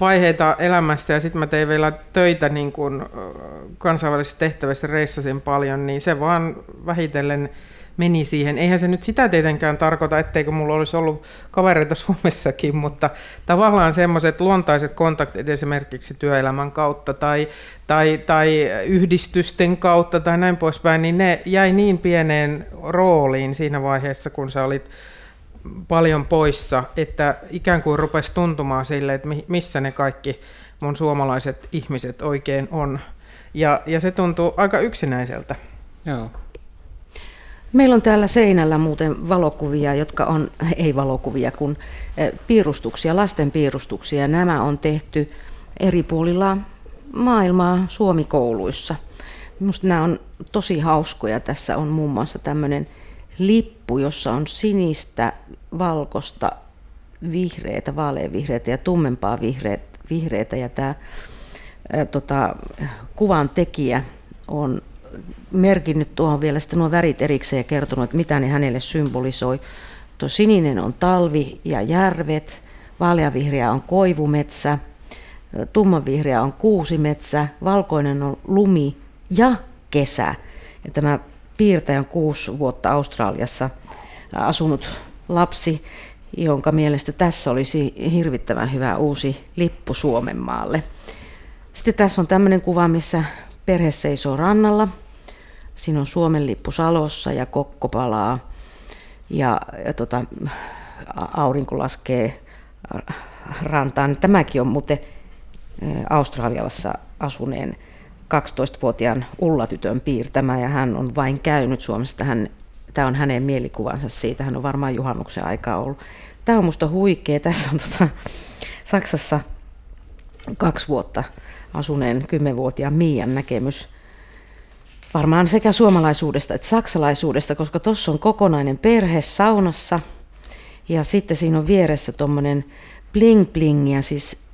vaiheita elämässä ja sitten mä tein vielä töitä niin kuin kansainvälisissä tehtävissä, reissasin paljon, niin se vaan vähitellen meni siihen. Eihän se nyt sitä tietenkään tarkoita, etteikö mulla olisi ollut kavereita *laughs* Suomessakin, mutta tavallaan semmoiset luontaiset kontaktit esimerkiksi työelämän kautta tai, tai, tai yhdistysten kautta tai näin poispäin, niin ne jäi niin pieneen rooliin siinä vaiheessa, kun sä olit paljon poissa, että ikään kuin rupesi tuntumaan sille, että missä ne kaikki mun suomalaiset ihmiset oikein on. Ja, ja se tuntuu aika yksinäiseltä. Joo. Meillä on täällä seinällä muuten valokuvia, jotka on, ei valokuvia, kun e, piirustuksia, lasten piirustuksia. Nämä on tehty eri puolilla maailmaa Suomikouluissa. Minusta nämä on tosi hauskoja. Tässä on muun muassa tämmöinen lippu, jossa on sinistä, valkosta, vihreitä, vaaleanvihreitä ja tummempaa vihreitä. Ja tämä ää, tota, kuvan tekijä on merkinnyt tuohon vielä sitten nuo värit erikseen ja kertonut, että mitä ne hänelle symbolisoi. Tuo sininen on talvi ja järvet, vaaleavihreä on koivumetsä, tummanvihreä on kuusimetsä, valkoinen on lumi ja kesä. Ja tämä piirtäjä on kuusi vuotta Australiassa asunut lapsi, jonka mielestä tässä olisi hirvittävän hyvä uusi lippu Suomen maalle. Sitten tässä on tämmöinen kuva, missä perhe seisoo rannalla. Siinä on Suomen lippu salossa ja kokko palaa. Ja, ja tota, aurinko laskee rantaan. Tämäkin on muuten Australiassa asuneen 12-vuotiaan Ulla-tytön piirtämä ja hän on vain käynyt Suomessa. Hän, tämä on hänen mielikuvansa siitä. Hän on varmaan juhannuksen aikaa ollut. Tämä on musta huikea. Tässä on tota, Saksassa kaksi vuotta asuneen kymmenvuotiaan Miian näkemys varmaan sekä suomalaisuudesta että saksalaisuudesta, koska tuossa on kokonainen perhe saunassa. Ja sitten siinä on vieressä tuommoinen bling blingia, siis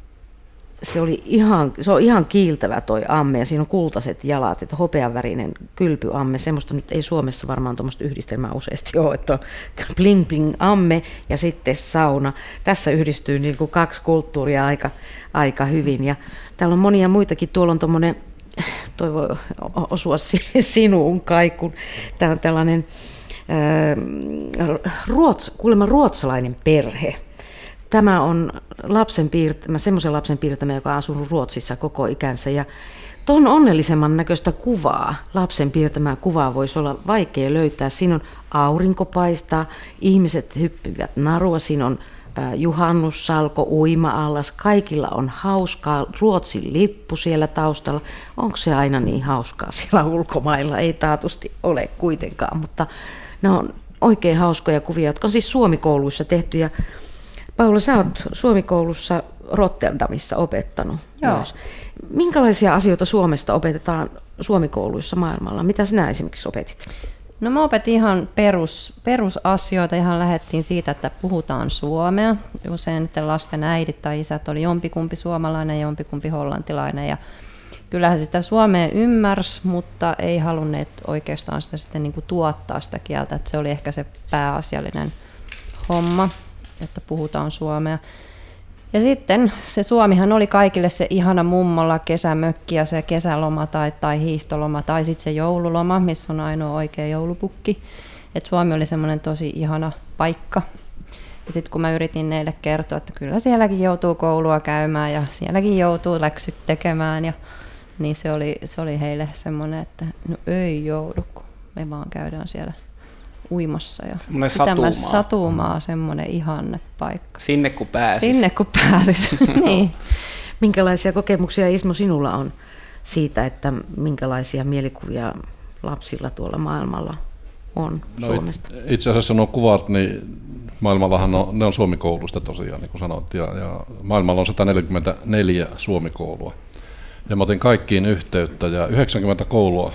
se, oli ihan, se on ihan kiiltävä toi amme ja siinä on kultaiset jalat, että hopeanvärinen kylpyamme, semmoista nyt ei Suomessa varmaan tuommoista yhdistelmää useasti ole, että on *laughs* bling bling amme ja sitten sauna. Tässä yhdistyy niin kuin kaksi kulttuuria aika, aika hyvin ja täällä on monia muitakin, tuolla on tuommoinen, toi voi osua sinuun kai, kun tämä on tällainen ruots, kuulemma ruotsalainen perhe, Tämä on lapsen piirtämä, semmoisen lapsen piirtämä, joka on asunut Ruotsissa koko ikänsä. Ja tuon onnellisemman näköistä kuvaa, lapsen piirtämää kuvaa voisi olla vaikea löytää. Siinä on aurinko paistaa, ihmiset hyppivät narua, siinä on juhannussalko, uima-allas, kaikilla on hauskaa, Ruotsin lippu siellä taustalla. Onko se aina niin hauskaa siellä *laughs* ulkomailla? Ei taatusti ole kuitenkaan, mutta ne on oikein hauskoja kuvia, jotka on siis suomikouluissa tehty ja Paula, sä oot Suomikoulussa Rotterdamissa opettanut Joo. myös. Minkälaisia asioita Suomesta opetetaan Suomikouluissa maailmalla? Mitä sinä esimerkiksi opetit? No mä opetin ihan perus, perusasioita, ihan lähdettiin siitä, että puhutaan suomea. Usein että lasten äidit tai isät oli jompikumpi suomalainen ja jompikumpi hollantilainen. Ja kyllähän sitä suomea ymmärsi, mutta ei halunneet oikeastaan sitä sitten niin kuin tuottaa sitä kieltä. Että se oli ehkä se pääasiallinen homma että puhutaan suomea. Ja sitten se Suomihan oli kaikille se ihana mummolla kesämökki ja se kesäloma tai, tai hiihtoloma tai sitten se joululoma, missä on ainoa oikea joulupukki. Et Suomi oli semmoinen tosi ihana paikka. Ja sitten kun mä yritin neille kertoa, että kyllä sielläkin joutuu koulua käymään ja sielläkin joutuu läksyt tekemään, ja, niin se oli, se oli heille semmoinen, että no ei joudu, kun me vaan käydään siellä uimassa. Ja semmoinen satumaa. Satumaa, semmoinen ihanne paikka. Sinne kun pääsis. Sinne kun pääsis, *laughs* *laughs* niin. Minkälaisia kokemuksia Ismo sinulla on siitä, että minkälaisia mielikuvia lapsilla tuolla maailmalla on no Suomesta? It, itse asiassa nuo kuvat, niin maailmallahan on, ne on Suomikoulusta tosiaan, niin kuin sanoit, ja, ja maailmalla on 144 Suomikoulua. Ja mä otin kaikkiin yhteyttä, ja 90 koulua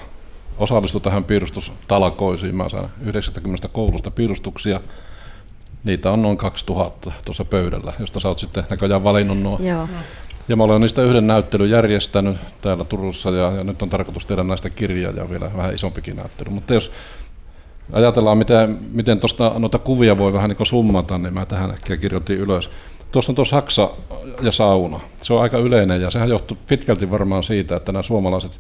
osallistui tähän piirustustalkoisiin. Mä sain 90 koulusta piirustuksia. Niitä on noin 2000 tuossa pöydällä, josta sä oot sitten näköjään valinnut nuo. Joo. Ja mä olen niistä yhden näyttelyn järjestänyt täällä Turussa ja, ja nyt on tarkoitus tehdä näistä kirjaa ja vielä vähän isompikin näyttely. Mutta jos ajatellaan, miten, miten tuosta noita kuvia voi vähän niin summata, niin mä tähän ehkä kirjoitin ylös. Tuossa on tuo Saksa ja sauna. Se on aika yleinen ja sehän johtuu pitkälti varmaan siitä, että nämä suomalaiset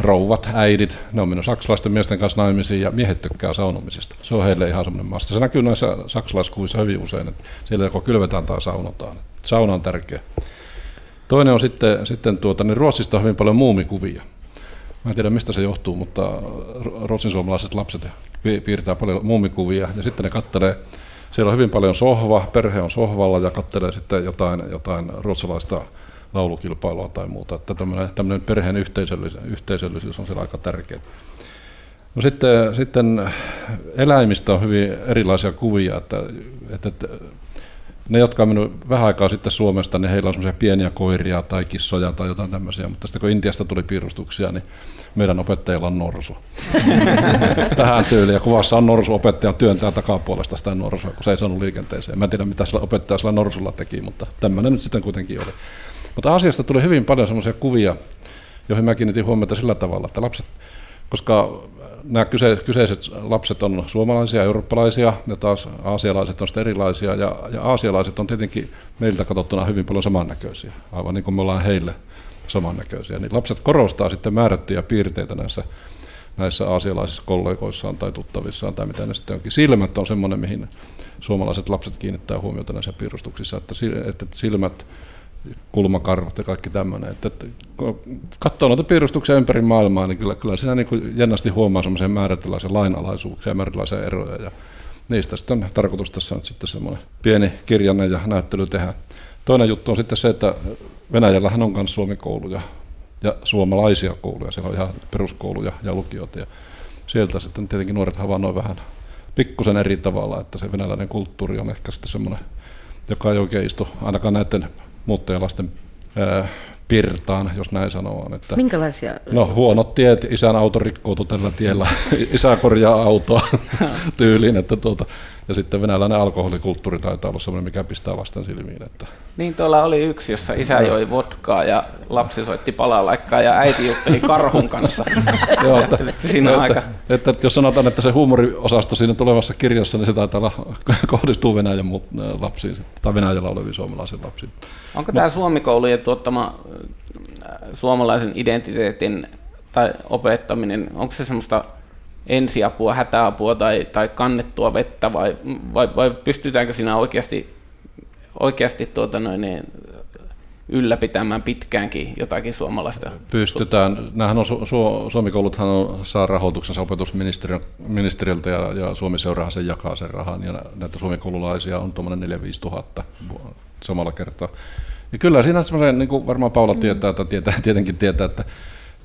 rouvat, äidit, ne on mennyt saksalaisten miesten kanssa naimisiin ja miehet tykkää saunomisesta. Se on heille ihan semmoinen maasta. Se näkyy näissä saksalaiskuvissa hyvin usein, että siellä joko kylvetään tai saunotaan. Sauna on tärkeä. Toinen on sitten, sitten tuota, niin Ruotsista on hyvin paljon muumikuvia. Mä en tiedä mistä se johtuu, mutta ruotsin suomalaiset lapset piirtää paljon muumikuvia ja sitten ne kattelee, siellä on hyvin paljon sohva, perhe on sohvalla ja kattelee sitten jotain, jotain ruotsalaista laulukilpailua tai muuta. Että tämmöinen, tämmöinen perheen yhteisöllisyys, yhteisöllisyys on siellä aika tärkeää. No sitten, sitten eläimistä on hyvin erilaisia kuvia, että, että, ne, jotka on mennyt vähän aikaa sitten Suomesta, niin heillä on semmoisia pieniä koiria tai kissoja tai jotain tämmöisiä, mutta sitten kun Intiasta tuli piirustuksia, niin meidän opettajilla on norsu. *laughs* Tähän tyyliin. Ja kuvassa on norsu, opettaja työntää takapuolesta sitä norsua, kun se ei saanut liikenteeseen. Mä en tiedä, mitä sillä opettaja sillä norsulla teki, mutta tämmöinen nyt sitten kuitenkin oli. Mutta asiasta tuli hyvin paljon semmoisia kuvia, joihin mä kiinnitin huomiota sillä tavalla, että lapset, koska nämä kyseiset lapset on suomalaisia, eurooppalaisia ja taas aasialaiset on sitten erilaisia ja, ja aasialaiset on tietenkin meiltä katsottuna hyvin paljon samannäköisiä, aivan niin kuin me ollaan heille samannäköisiä. Niin lapset korostaa sitten määrättyjä piirteitä näissä, näissä aasialaisissa kollegoissaan tai tuttavissaan tai mitä ne sitten onkin. Silmät on semmoinen, mihin suomalaiset lapset kiinnittää huomiota näissä piirustuksissa, että silmät kulmakarvat ja kaikki tämmöinen. Että, että kun katsoo noita piirustuksia ympäri maailmaa, niin kyllä, kyllä siinä niin jännästi huomaa semmoisia määrätynlaisia lainalaisuuksia ja määrätynlaisia eroja. Ja niistä sitten on tarkoitus tässä nyt sitten semmoinen pieni kirjanne ja näyttely tehdä. Toinen juttu on sitten se, että Venäjällähän on myös suomikouluja ja suomalaisia kouluja. Siellä on ihan peruskouluja ja lukioita. Ja sieltä sitten tietenkin nuoret havainnoivat vähän pikkusen eri tavalla, että se venäläinen kulttuuri on ehkä sitten semmoinen, joka ei oikein istu ainakaan näiden muuttajalasten ää, pirtaan, jos näin sanoo. Että, Minkälaisia? No huonot tiet, isän auto rikkoutu tällä tiellä, *laughs* isä korjaa autoa *laughs* tyyliin, että tuota, ja sitten venäläinen alkoholikulttuuri taitaa olla sellainen, mikä pistää lasten silmiin. Että. Niin tuolla oli yksi, jossa isä joi vodkaa ja lapsi soitti palalaikkaa ja äiti jutteli karhun kanssa. *laughs* Joo, että, siinä että, aika... että, että, jos sanotaan, että se huumoriosasto siinä tulevassa kirjassa, niin se taitaa olla, *laughs* kohdistuu Venäjän lapsiin tai Venäjällä oleviin suomalaisiin lapsiin. Onko tämä Suomikoulujen tuottama suomalaisen identiteetin tai opettaminen, onko se semmoista ensiapua, hätäapua tai, tai kannettua vettä vai, vai, vai pystytäänkö siinä oikeasti, oikeasti tuota noin, niin, ylläpitämään pitkäänkin jotakin suomalaista? Pystytään. Nämähän on, Su- Su- Suomikouluthan on, saa rahoituksensa opetusministeriöltä ja, ja Suomi seuraa sen jakaa sen rahan ja näitä suomikoululaisia on tuommoinen 4-5 tuhatta samalla kertaa. Ja kyllä siinä semmoisen, niin kuin varmaan Paula tietää, että tietää, tietenkin tietää, että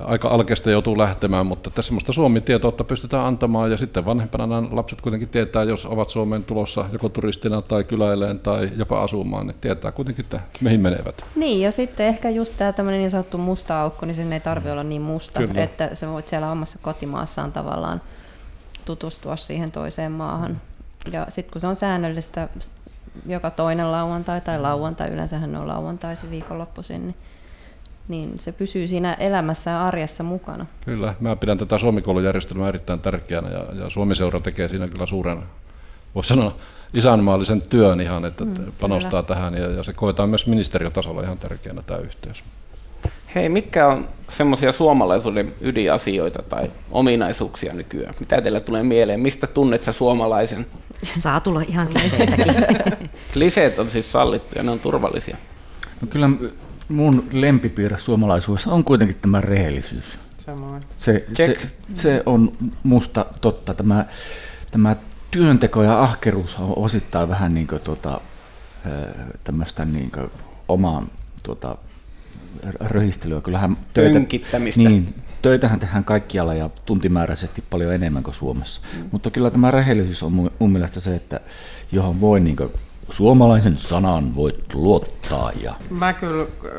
aika alkeista joutuu lähtemään, mutta tässä semmoista Suomi-tietoutta pystytään antamaan ja sitten vanhempana nämä lapset kuitenkin tietää, jos ovat Suomeen tulossa joko turistina tai kyläileen tai jopa asumaan, niin tietää kuitenkin, että mihin menevät. Niin ja sitten ehkä just tämä tämmöinen niin sanottu musta aukko, niin sen ei tarvitse olla niin musta, Kyllä. että sä voit siellä omassa kotimaassaan tavallaan tutustua siihen toiseen maahan. Ja sitten kun se on säännöllistä joka toinen lauantai tai lauantai, yleensähän ne on lauantai se viikonloppuisin, niin niin se pysyy siinä elämässä ja arjessa mukana. Kyllä, mä pidän tätä Suomikoulujärjestelmää erittäin tärkeänä ja, ja Suomi-seura tekee siinä kyllä suuren, voisi sanoa, isänmaallisen työn ihan, että mm, panostaa kyllä. tähän ja, ja se koetaan myös ministeriötasolla ihan tärkeänä tämä yhteys. Hei, mitkä on semmoisia suomalaisuuden ydinasioita tai ominaisuuksia nykyään? Mitä teillä tulee mieleen? Mistä tunnet sä suomalaisen? Saa tulla ihan kliseitäkin. *laughs* Kliseet on siis sallittuja, ne on turvallisia. No kyllä mun lempipiirre suomalaisuudessa on kuitenkin tämä rehellisyys. Samoin. Se, se, se on musta totta. Tämä, tämä työnteko ja ahkeruus on osittain vähän niin kuin tuota, tämmöistä niin kuin omaan tuota, röhistelyä. Kyllähän töitä, niin, töitähän tehdään kaikkialla ja tuntimääräisesti paljon enemmän kuin Suomessa. Mm. Mutta kyllä tämä rehellisyys on mun, mun mielestä se, että johon voi niin kuin suomalaisen sanan voit luottaa. Ja... Mä kyllä äh,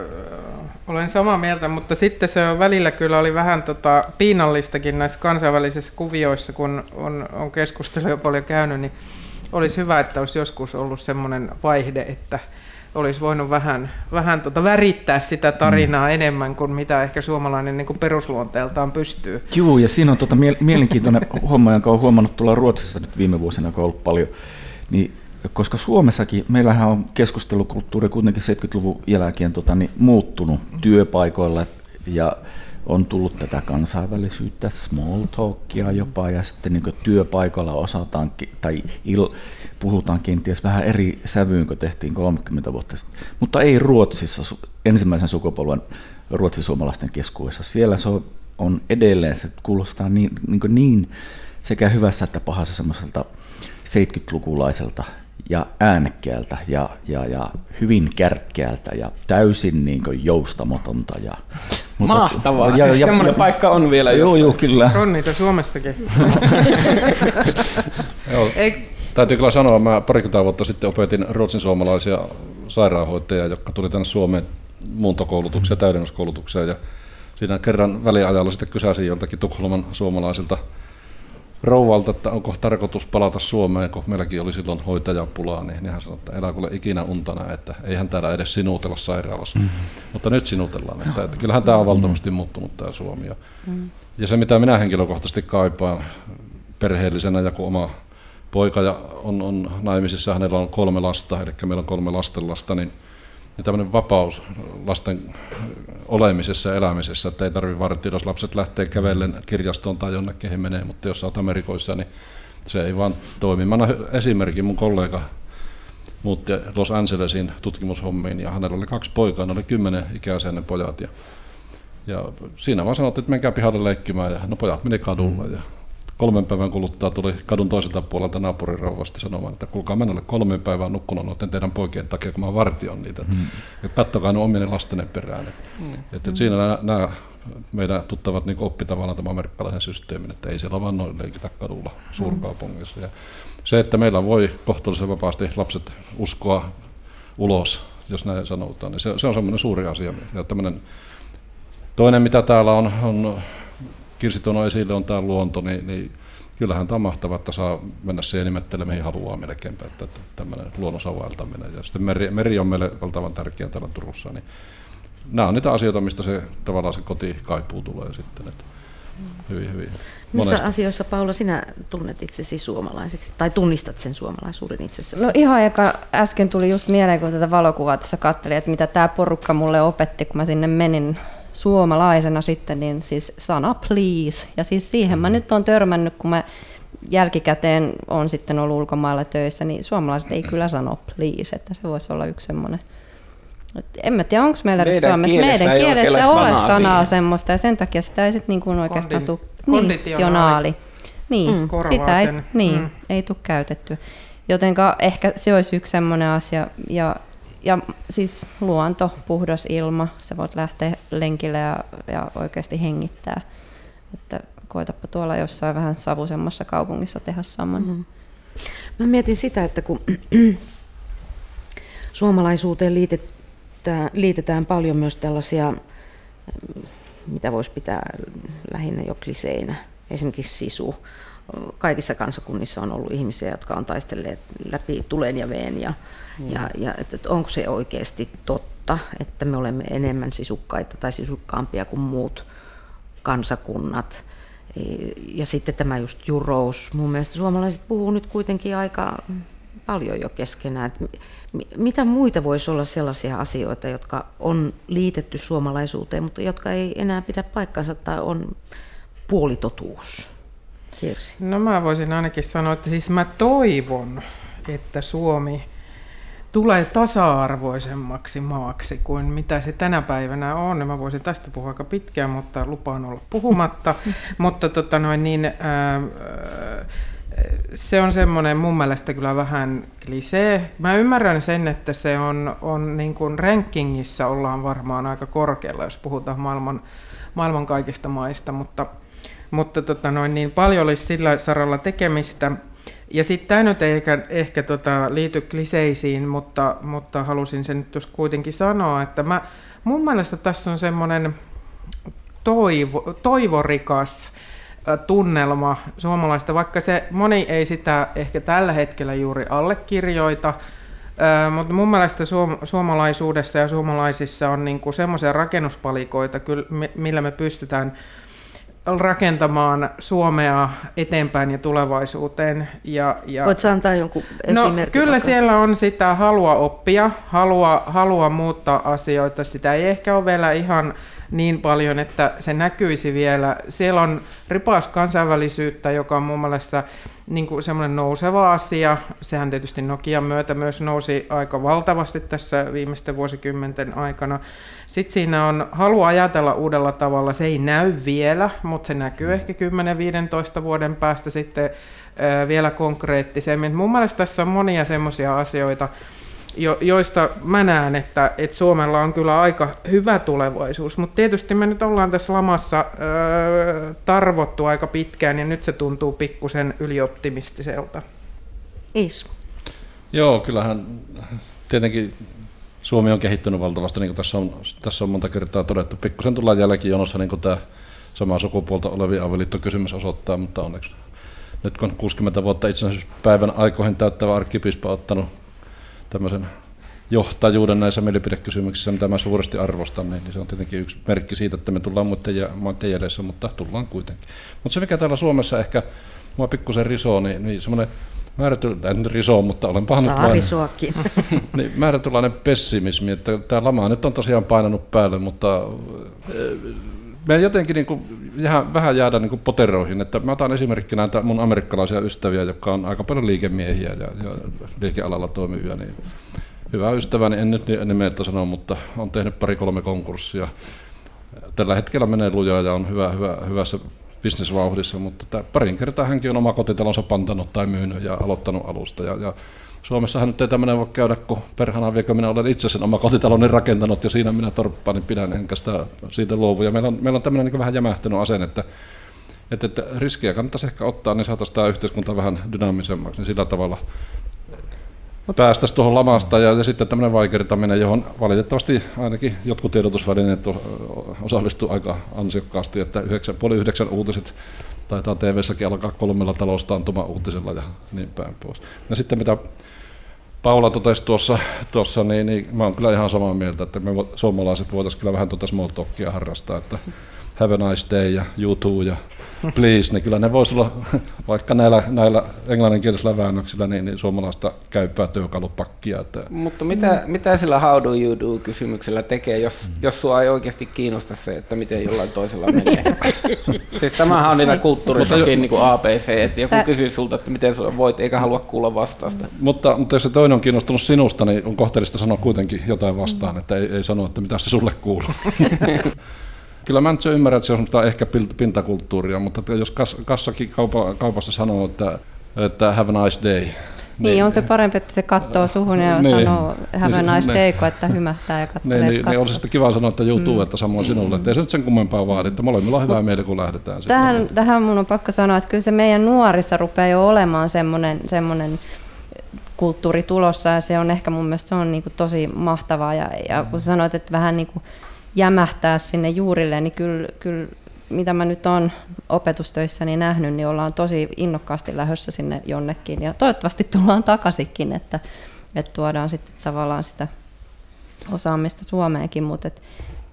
olen samaa mieltä, mutta sitten se on välillä kyllä oli vähän tota, piinallistakin näissä kansainvälisissä kuvioissa, kun on, on keskustelua paljon käynyt, niin olisi hyvä, että olisi joskus ollut semmoinen vaihde, että olisi voinut vähän, vähän tota värittää sitä tarinaa mm. enemmän kuin mitä ehkä suomalainen niin kuin perusluonteeltaan pystyy. Joo, ja siinä on tota mielenkiintoinen homma, jonka olen huomannut tulla Ruotsissa nyt viime vuosina, kun on ollut paljon, niin koska Suomessakin, meillähän on keskustelukulttuuri kuitenkin 70-luvun jälkeen tota, niin, muuttunut työpaikoilla ja on tullut tätä kansainvälisyyttä, small talkia jopa, ja sitten niin työpaikalla osataan, tai il, puhutaan kenties vähän eri sävyyn kuin tehtiin 30 vuotta sitten. Mutta ei Ruotsissa, ensimmäisen sukupolven ruotsisuomalaisten keskuudessa. Siellä se on, on edelleen, se kuulostaa niin, niin, niin sekä hyvässä että pahassa semmoiselta 70-lukulaiselta ja äänekkäältä ja, ja, ja hyvin kärkkäältä ja täysin niin joustamatonta. Ja, mutta, *laughs* Mahtavaa, ja, ja, semmoinen ja, paikka on vielä Joo, joo, kyllä. On niitä Suomessakin. *laughs* joo. Ei. Täytyy kyllä sanoa, mä parikymmentä vuotta sitten opetin ruotsin suomalaisia sairaanhoitajia, jotka tuli tänne Suomeen muuntokoulutukseen ja täydennyskoulutukseen. Ja siinä kerran väliajalla sitten kysäsin joltakin Tukholman suomalaisilta rouvalta, että onko tarkoitus palata Suomeen, kun meilläkin oli silloin hoitajapulaa, niin hän sanoi, että elää kuule ikinä untana, että eihän täällä edes sinutella sairaalassa. Mm. Mutta nyt sinutellaan, että, että kyllähän tämä on valtavasti muuttunut tämä Suomi. Ja, mm. ja se, mitä minä henkilökohtaisesti kaipaan perheellisenä ja kun oma poika ja on, on naimisissa, hänellä on kolme lasta, eli meillä on kolme lastenlasta, niin ja tämmöinen vapaus lasten olemisessa ja elämisessä, että ei tarvitse varttia, jos lapset lähtee kävellen kirjastoon tai jonnekin he menee, mutta jos olet Amerikoissa, niin se ei vaan toimi. Mä annan esimerkin, mun kollega muutti Los Angelesin tutkimushommiin ja hänellä oli kaksi poikaa, ne oli kymmenen ikäisiä ne pojat ja, ja siinä vaan sanottiin, että menkää pihalle leikkimään ja no pojat meni kadulle ja kolmen päivän kuluttua tuli kadun toiselta puolelta naapurin rouvasta sanomaan, että kuulkaa mennä kolmen päivän nukkunut noiden teidän poikien takia, kun mä vartion niitä. Mm. Että kattokaa ne omien lastenne perään. Mm. Että, että siinä nämä, nämä meidän tuttavat niin oppi tavallaan tämän amerikkalaisen systeemin, että ei siellä vaan noin leikitä kadulla suurkaupungissa. Ja se, että meillä voi kohtuullisen vapaasti lapset uskoa ulos, jos näin sanotaan, niin se, se on semmoinen suuri asia. Ja toinen, mitä täällä on, on Kirsi tuonut esille, on tämä luonto, niin, niin kyllähän tämä on mahtavaa, että saa mennä siihen nimettelemään, mihin haluaa melkeinpä, että, että tämmöinen luonnon savailtaminen. Ja sitten meri, meri on meille valtavan tärkeä täällä Turussa, niin nämä on niitä asioita, mistä se tavallaan se kotikaipuu tulee sitten. Että hyvin, hyvin. Missä monesti. asioissa, Paula, sinä tunnet itsesi suomalaiseksi, tai tunnistat sen suomalaisuuden itsessäsi? No ihan eka äsken tuli just mieleen, kun tätä valokuvaa tässä katselin, että mitä tämä porukka mulle opetti, kun mä sinne menin suomalaisena sitten, niin siis sana please. Ja siis siihen mä nyt on törmännyt, kun mä jälkikäteen on sitten ollut ulkomailla töissä, niin suomalaiset ei kyllä sano please, että se voisi olla yksi semmoinen. En mä tiedä, onko meillä meidän Suomessa, meidän kielessä ole sanaa, sanaa semmoista, ja sen takia sitä ei sitten niin kuin oikeastaan tule konditionaali. Niin, mm. sitä ei, niin, mm. ei tule käytetty. Jotenka ehkä se olisi yksi semmoinen asia, ja ja siis luonto, puhdas ilma, sä voit lähteä lenkille ja, ja oikeasti hengittää. Että koetapa tuolla jossain vähän savusemmassa kaupungissa tehdä saman. Mm-hmm. Mä mietin sitä, että kun *clears throat* suomalaisuuteen liitetään, liitetään paljon myös tällaisia, mitä voisi pitää lähinnä jo kliseinä, esimerkiksi sisu. Kaikissa kansakunnissa on ollut ihmisiä, jotka on taistelleet läpi tulen ja veen ja. Ja, ja että, että onko se oikeasti totta, että me olemme enemmän sisukkaita tai sisukkaampia kuin muut kansakunnat. E, ja sitten tämä just jurous. Mun mielestä suomalaiset puhuu nyt kuitenkin aika paljon jo keskenään. Että mitä muita voisi olla sellaisia asioita, jotka on liitetty suomalaisuuteen, mutta jotka ei enää pidä paikkansa tai on puolitotuus? Kirsi. No mä voisin ainakin sanoa, että siis mä toivon, että Suomi tulee tasa-arvoisemmaksi maaksi kuin mitä se tänä päivänä on. Mä voisin tästä puhua aika pitkään, mutta lupaan olla puhumatta. *laughs* mutta tota noin, niin, ää, se on semmoinen mun mielestä kyllä vähän klisee. Mä ymmärrän sen, että se on, on niin kuin rankingissa ollaan varmaan aika korkealla, jos puhutaan maailman, maailman kaikista maista, mutta, mutta tota noin, niin paljon olisi sillä saralla tekemistä – ja sitten tämä nyt ei ehkä, ehkä tota, liity kliseisiin, mutta, mutta halusin sen nyt kuitenkin sanoa, että mä, mun mielestä tässä on semmoinen toivo, toivorikas tunnelma suomalaista, vaikka se moni ei sitä ehkä tällä hetkellä juuri allekirjoita, mutta mun mielestä suom- suomalaisuudessa ja suomalaisissa on niinku semmoisia rakennuspalikoita, millä me pystytään rakentamaan Suomea eteenpäin ja tulevaisuuteen. Ja, ja Voitko antaa jonkun no, Kyllä vaikka? siellä on sitä halua oppia, halua, halua muuttaa asioita. Sitä ei ehkä ole vielä ihan niin paljon, että se näkyisi vielä. Siellä on ripaus kansainvälisyyttä, joka on mun mielestä niin kuin semmoinen nouseva asia. Sehän tietysti Nokian myötä myös nousi aika valtavasti tässä viimeisten vuosikymmenten aikana. Sitten siinä on halu ajatella uudella tavalla. Se ei näy vielä, mutta se näkyy ehkä 10-15 vuoden päästä sitten vielä konkreettisemmin. Mun mielestä tässä on monia semmoisia asioita, jo, joista mä näen, että, että Suomella on kyllä aika hyvä tulevaisuus, mutta tietysti me nyt ollaan tässä lamassa öö, tarvottu aika pitkään ja nyt se tuntuu pikkusen ylioptimistiselta. Is. Joo, kyllähän tietenkin Suomi on kehittynyt valtavasti, niin kuin tässä on, tässä on monta kertaa todettu. Pikkusen tullaan jälkijonossa, niin kuin tämä sama sukupuolta olevien avioliittokysymys osoittaa, mutta onneksi nyt kun 60 vuotta itsenäisyyspäivän aikoihin täyttävä arkkipiispa on ottanut tämmöisen johtajuuden näissä mielipidekysymyksissä, mitä mä suuresti arvostan, niin se on tietenkin yksi merkki siitä, että me tullaan muiden jäljessä, mutta tullaan kuitenkin. Mutta se, mikä täällä Suomessa ehkä mua pikkusen risoo, niin, niin semmoinen määrätynlainen, en risoo, mutta olen pahannut Saa risoakin. *laughs* niin, määrätynlainen pessimismi, että tämä lama nyt on tosiaan painanut päälle, mutta me jotenkin niin kuin, vähän jäädä niin kuin poteroihin. Että mä otan esimerkkinä näitä mun amerikkalaisia ystäviä, jotka on aika paljon liikemiehiä ja, ja liikealalla toimivia. Niin hyvä ystäväni, en nyt nimeltä sano, mutta on tehnyt pari-kolme konkurssia. Tällä hetkellä menee lujaa ja on hyvä, hyvä, hyvässä bisnesvauhdissa, mutta parin kertaa hänkin on oma kotitalonsa pantanut tai myynyt ja aloittanut alusta. Ja, ja Suomessahan nyt ei tämmöinen voi käydä, kun perhana vielä minä olen itse sen oma kotitaloni rakentanut ja siinä minä torppaan, niin pidän enkä sitä siitä luovu. Ja meillä on, meillä on tämmöinen niin vähän jämähtänyt asenne, että, että, että riskejä kannattaisi ehkä ottaa, niin saataisiin tämä yhteiskunta vähän dynaamisemmaksi, niin sillä tavalla. Päästäisiin tuohon lamasta ja, ja sitten tämmöinen vaikertaminen, johon valitettavasti ainakin jotkut tiedotusvälineet osallistuu aika ansiokkaasti, että yhdeksän, puoli yhdeksän uutiset taitaa TV-säkin alkaa kolmella taloustaantuma uutisella ja niin päin pois. Ja sitten mitä Paula totesi tuossa, tuossa niin, niin mä oon kyllä ihan samaa mieltä, että me suomalaiset voitaisiin kyllä vähän tuota small talkia harrastaa, että have a nice day ja you too ja please, niin kyllä ne voisi olla *laughs* vaikka näillä, näillä englanninkielisillä väännöksillä niin, niin suomalaista käypää työkalupakkia. Että... Mutta mitä, mitä sillä how do you do kysymyksellä tekee, jos, mm. jos sua ei oikeasti kiinnosta se, että miten jollain toisella *laughs* menee? siis tämähän on niitä kulttuurisakin niin kuin ABC, että joku kysyy sulta, että miten sulla voit, eikä halua kuulla vastausta. Mutta, mutta jos se toinen on kiinnostunut sinusta, niin on kohteellista sanoa kuitenkin jotain vastaan, että ei, ei sano, että mitä se sulle kuuluu. *laughs* Kyllä mä nyt ymmärrän, että se on ehkä pintakulttuuria, mutta jos kas, kassakin kaupa, kaupassa sanoo, että, että have a nice day, niin, niin, on se parempi, että se katsoo suhun ja niin, sanoo have a niin, nice day, kuin että hymähtää ja katselee. Niin, niin, niin olisi sitten kiva sanoa, että joutuu, mm. että samoin sinulle. Että ei se nyt sen kummempaa vaadi, että molemmilla on hyvää mieli, kun lähdetään. Tähän, sitten. tähän mun on pakko sanoa, että kyllä se meidän nuorissa rupeaa jo olemaan semmoinen, semmoinen kulttuuri tulossa ja se on ehkä mun mielestä se on niin kuin tosi mahtavaa. Ja, ja kun sanoit, että vähän niin kuin jämähtää sinne juurille, niin kyllä, kyllä mitä mä nyt olen opetustöissäni nähnyt, niin ollaan tosi innokkaasti lähdössä sinne jonnekin. Ja toivottavasti tullaan takaisinkin, että, että tuodaan sitten tavallaan sitä osaamista Suomeenkin. Mutta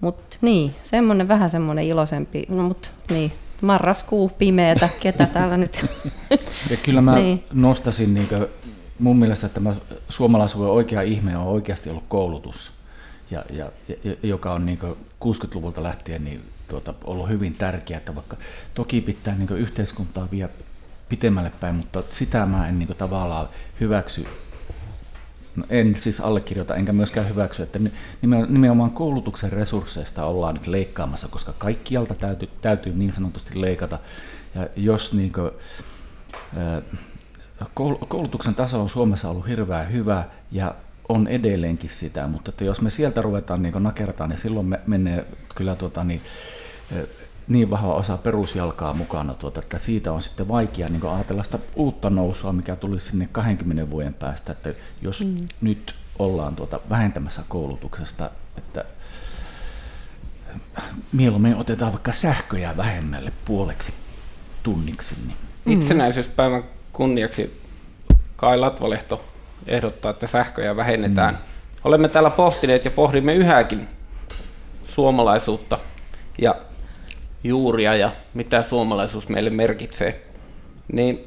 mut, niin, semmoinen vähän semmoinen iloisempi, no mutta niin, marraskuu pimeätä, ketä täällä nyt. *laughs* Ja kyllä mä niin. nostasin, niin mun mielestä tämä suomalaisuuden oikea ihme on oikeasti ollut koulutus ja, ja, joka on niin 60-luvulta lähtien niin tuota, ollut hyvin tärkeää, että vaikka toki pitää niin yhteiskuntaa vie pitemmälle päin, mutta sitä mä en niin tavallaan hyväksy No en siis allekirjoita, enkä myöskään hyväksy, että nimenomaan koulutuksen resursseista ollaan nyt leikkaamassa, koska kaikkialta täytyy, täytyy niin sanotusti leikata. Ja jos niin kuin, koulutuksen taso on Suomessa ollut hirveän hyvä ja on edelleenkin sitä, mutta että jos me sieltä ruvetaan niin nakertaan, niin silloin me menee kyllä tuota, niin, niin vahva osa perusjalkaa mukana, tuota, että siitä on sitten vaikea niin ajatella sitä uutta nousua, mikä tulisi sinne 20 vuoden päästä, että jos mm. nyt ollaan tuota vähentämässä koulutuksesta, että mieluummin otetaan vaikka sähköjä vähemmälle puoleksi tunniksi. Niin. Itsenäisyyspäivän kunniaksi Kai Latvalehto ehdottaa, että sähköjä vähennetään. Mm. Olemme täällä pohtineet ja pohdimme yhäkin suomalaisuutta ja juuria ja mitä suomalaisuus meille merkitsee. Niin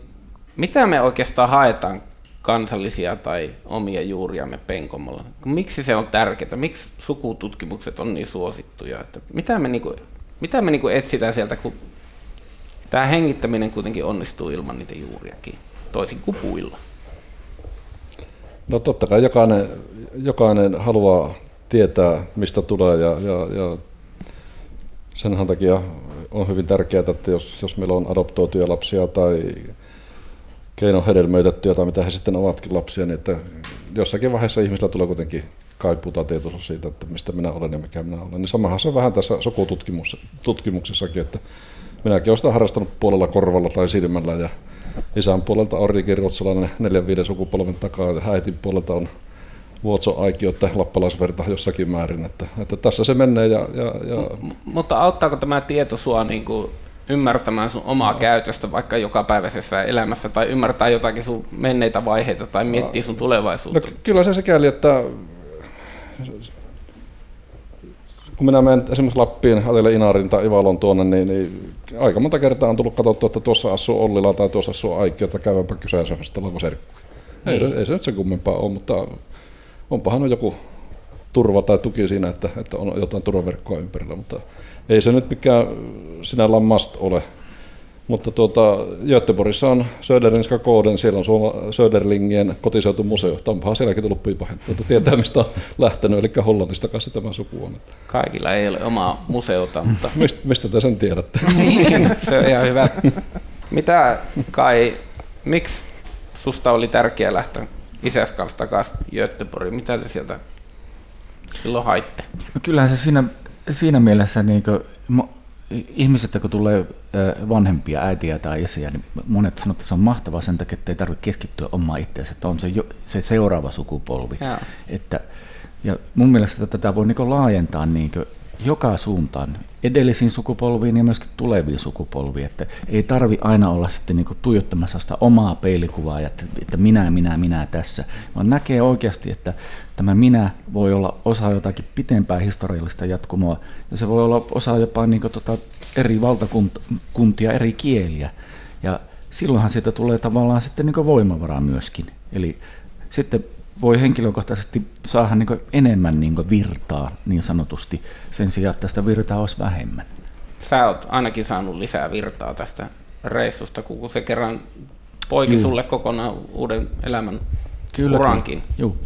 mitä me oikeastaan haetaan kansallisia tai omia juuriamme penkomolla. Miksi se on tärkeää? Miksi sukututkimukset on niin suosittuja? Että mitä me, niinku, mitä me niinku etsitään sieltä, kun tämä hengittäminen kuitenkin onnistuu ilman niitä juuriakin, toisin kuin puilla? No totta kai jokainen, jokainen haluaa tietää, mistä tulee ja, ja, ja senhän takia on hyvin tärkeää, että jos, jos meillä on adoptoituja lapsia tai keinohedelmöitettyjä tai mitä he sitten ovatkin lapsia, niin että jossakin vaiheessa ihmisillä tulee kuitenkin kaipuu tai tietoisuus siitä, että mistä minä olen ja mikä minä olen. Niin samahan se on vähän tässä sukututkimuksessakin, että minäkin olen sitä harrastanut puolella korvalla tai silmällä ja isän puolelta on Riikin ruotsalainen neljän viiden sukupolven takaa ja äitin puolelta on Vuotso että lappalaisverta jossakin määrin. Että, että tässä se menee. Ja, ja, ja... M- mutta auttaako tämä tieto sua niin kuin ymmärtämään sun omaa no. käytöstä vaikka jokapäiväisessä elämässä tai ymmärtää jotakin sun menneitä vaiheita tai miettiä sun tulevaisuutta? No, kyllä se sikäli, että kun minä menen esimerkiksi Lappiin, Atelle Inarin tai Ivalon tuonne, niin, niin, aika monta kertaa on tullut katsottua, että tuossa asuu Ollila tai tuossa asuu Aikki, että käyväpä kyseessä, onko serkku. Ei, niin. ei se nyt se kummempaa ole, mutta onpahan on joku turva tai tuki siinä, että, että on jotain turvaverkkoa ympärillä, mutta ei se nyt mikään sinällään must ole. Mutta tuota, Göteborgissa on Söderlingska Kooden, siellä on Suoma, Söderlingien kotiseutumuseo. Onpahan sielläkin tullut piipahin, tuota, tietää mistä on lähtenyt, eli Hollannista kanssa tämä suku on. Kaikilla ei ole omaa museota, mutta... *laughs* mistä, mistä te sen tiedätte? *laughs* Niin, se on ihan hyvä. Mitä Kai, miksi susta oli tärkeää lähteä isäs kanssa takaisin Göteborgiin? Mitä te sieltä silloin haitte? No kyllähän se siinä, siinä mielessä niin kuin, ihmiset, kun tulee vanhempia, äitiä tai isiä, niin monet sanoo, että se on mahtavaa sen takia, että ei tarvitse keskittyä omaan itseänsä, että on se, jo, se seuraava sukupolvi. Että, ja mun mielestä tätä voi niin laajentaa niin joka suuntaan, edellisiin sukupolviin ja myöskin tuleviin sukupolviin. Että ei tarvi aina olla sitten niin tuijottamassa sitä omaa peilikuvaa, että, että minä, minä, minä tässä, vaan näkee oikeasti, että tämä minä voi olla osa jotakin pitempää historiallista jatkumoa, ja se voi olla osa jopa niin tota eri valtakuntia, eri kieliä. Ja silloinhan siitä tulee tavallaan sitten niin voimavaraa myöskin. Eli sitten voi henkilökohtaisesti saada niin enemmän niin virtaa niin sanotusti sen sijaan, että tästä virtaa olisi vähemmän. Sä oot ainakin saanut lisää virtaa tästä reissusta, kun se kerran poiki Juu. sulle kokonaan uuden elämän kyllä, urankin. Kyllä. Juu.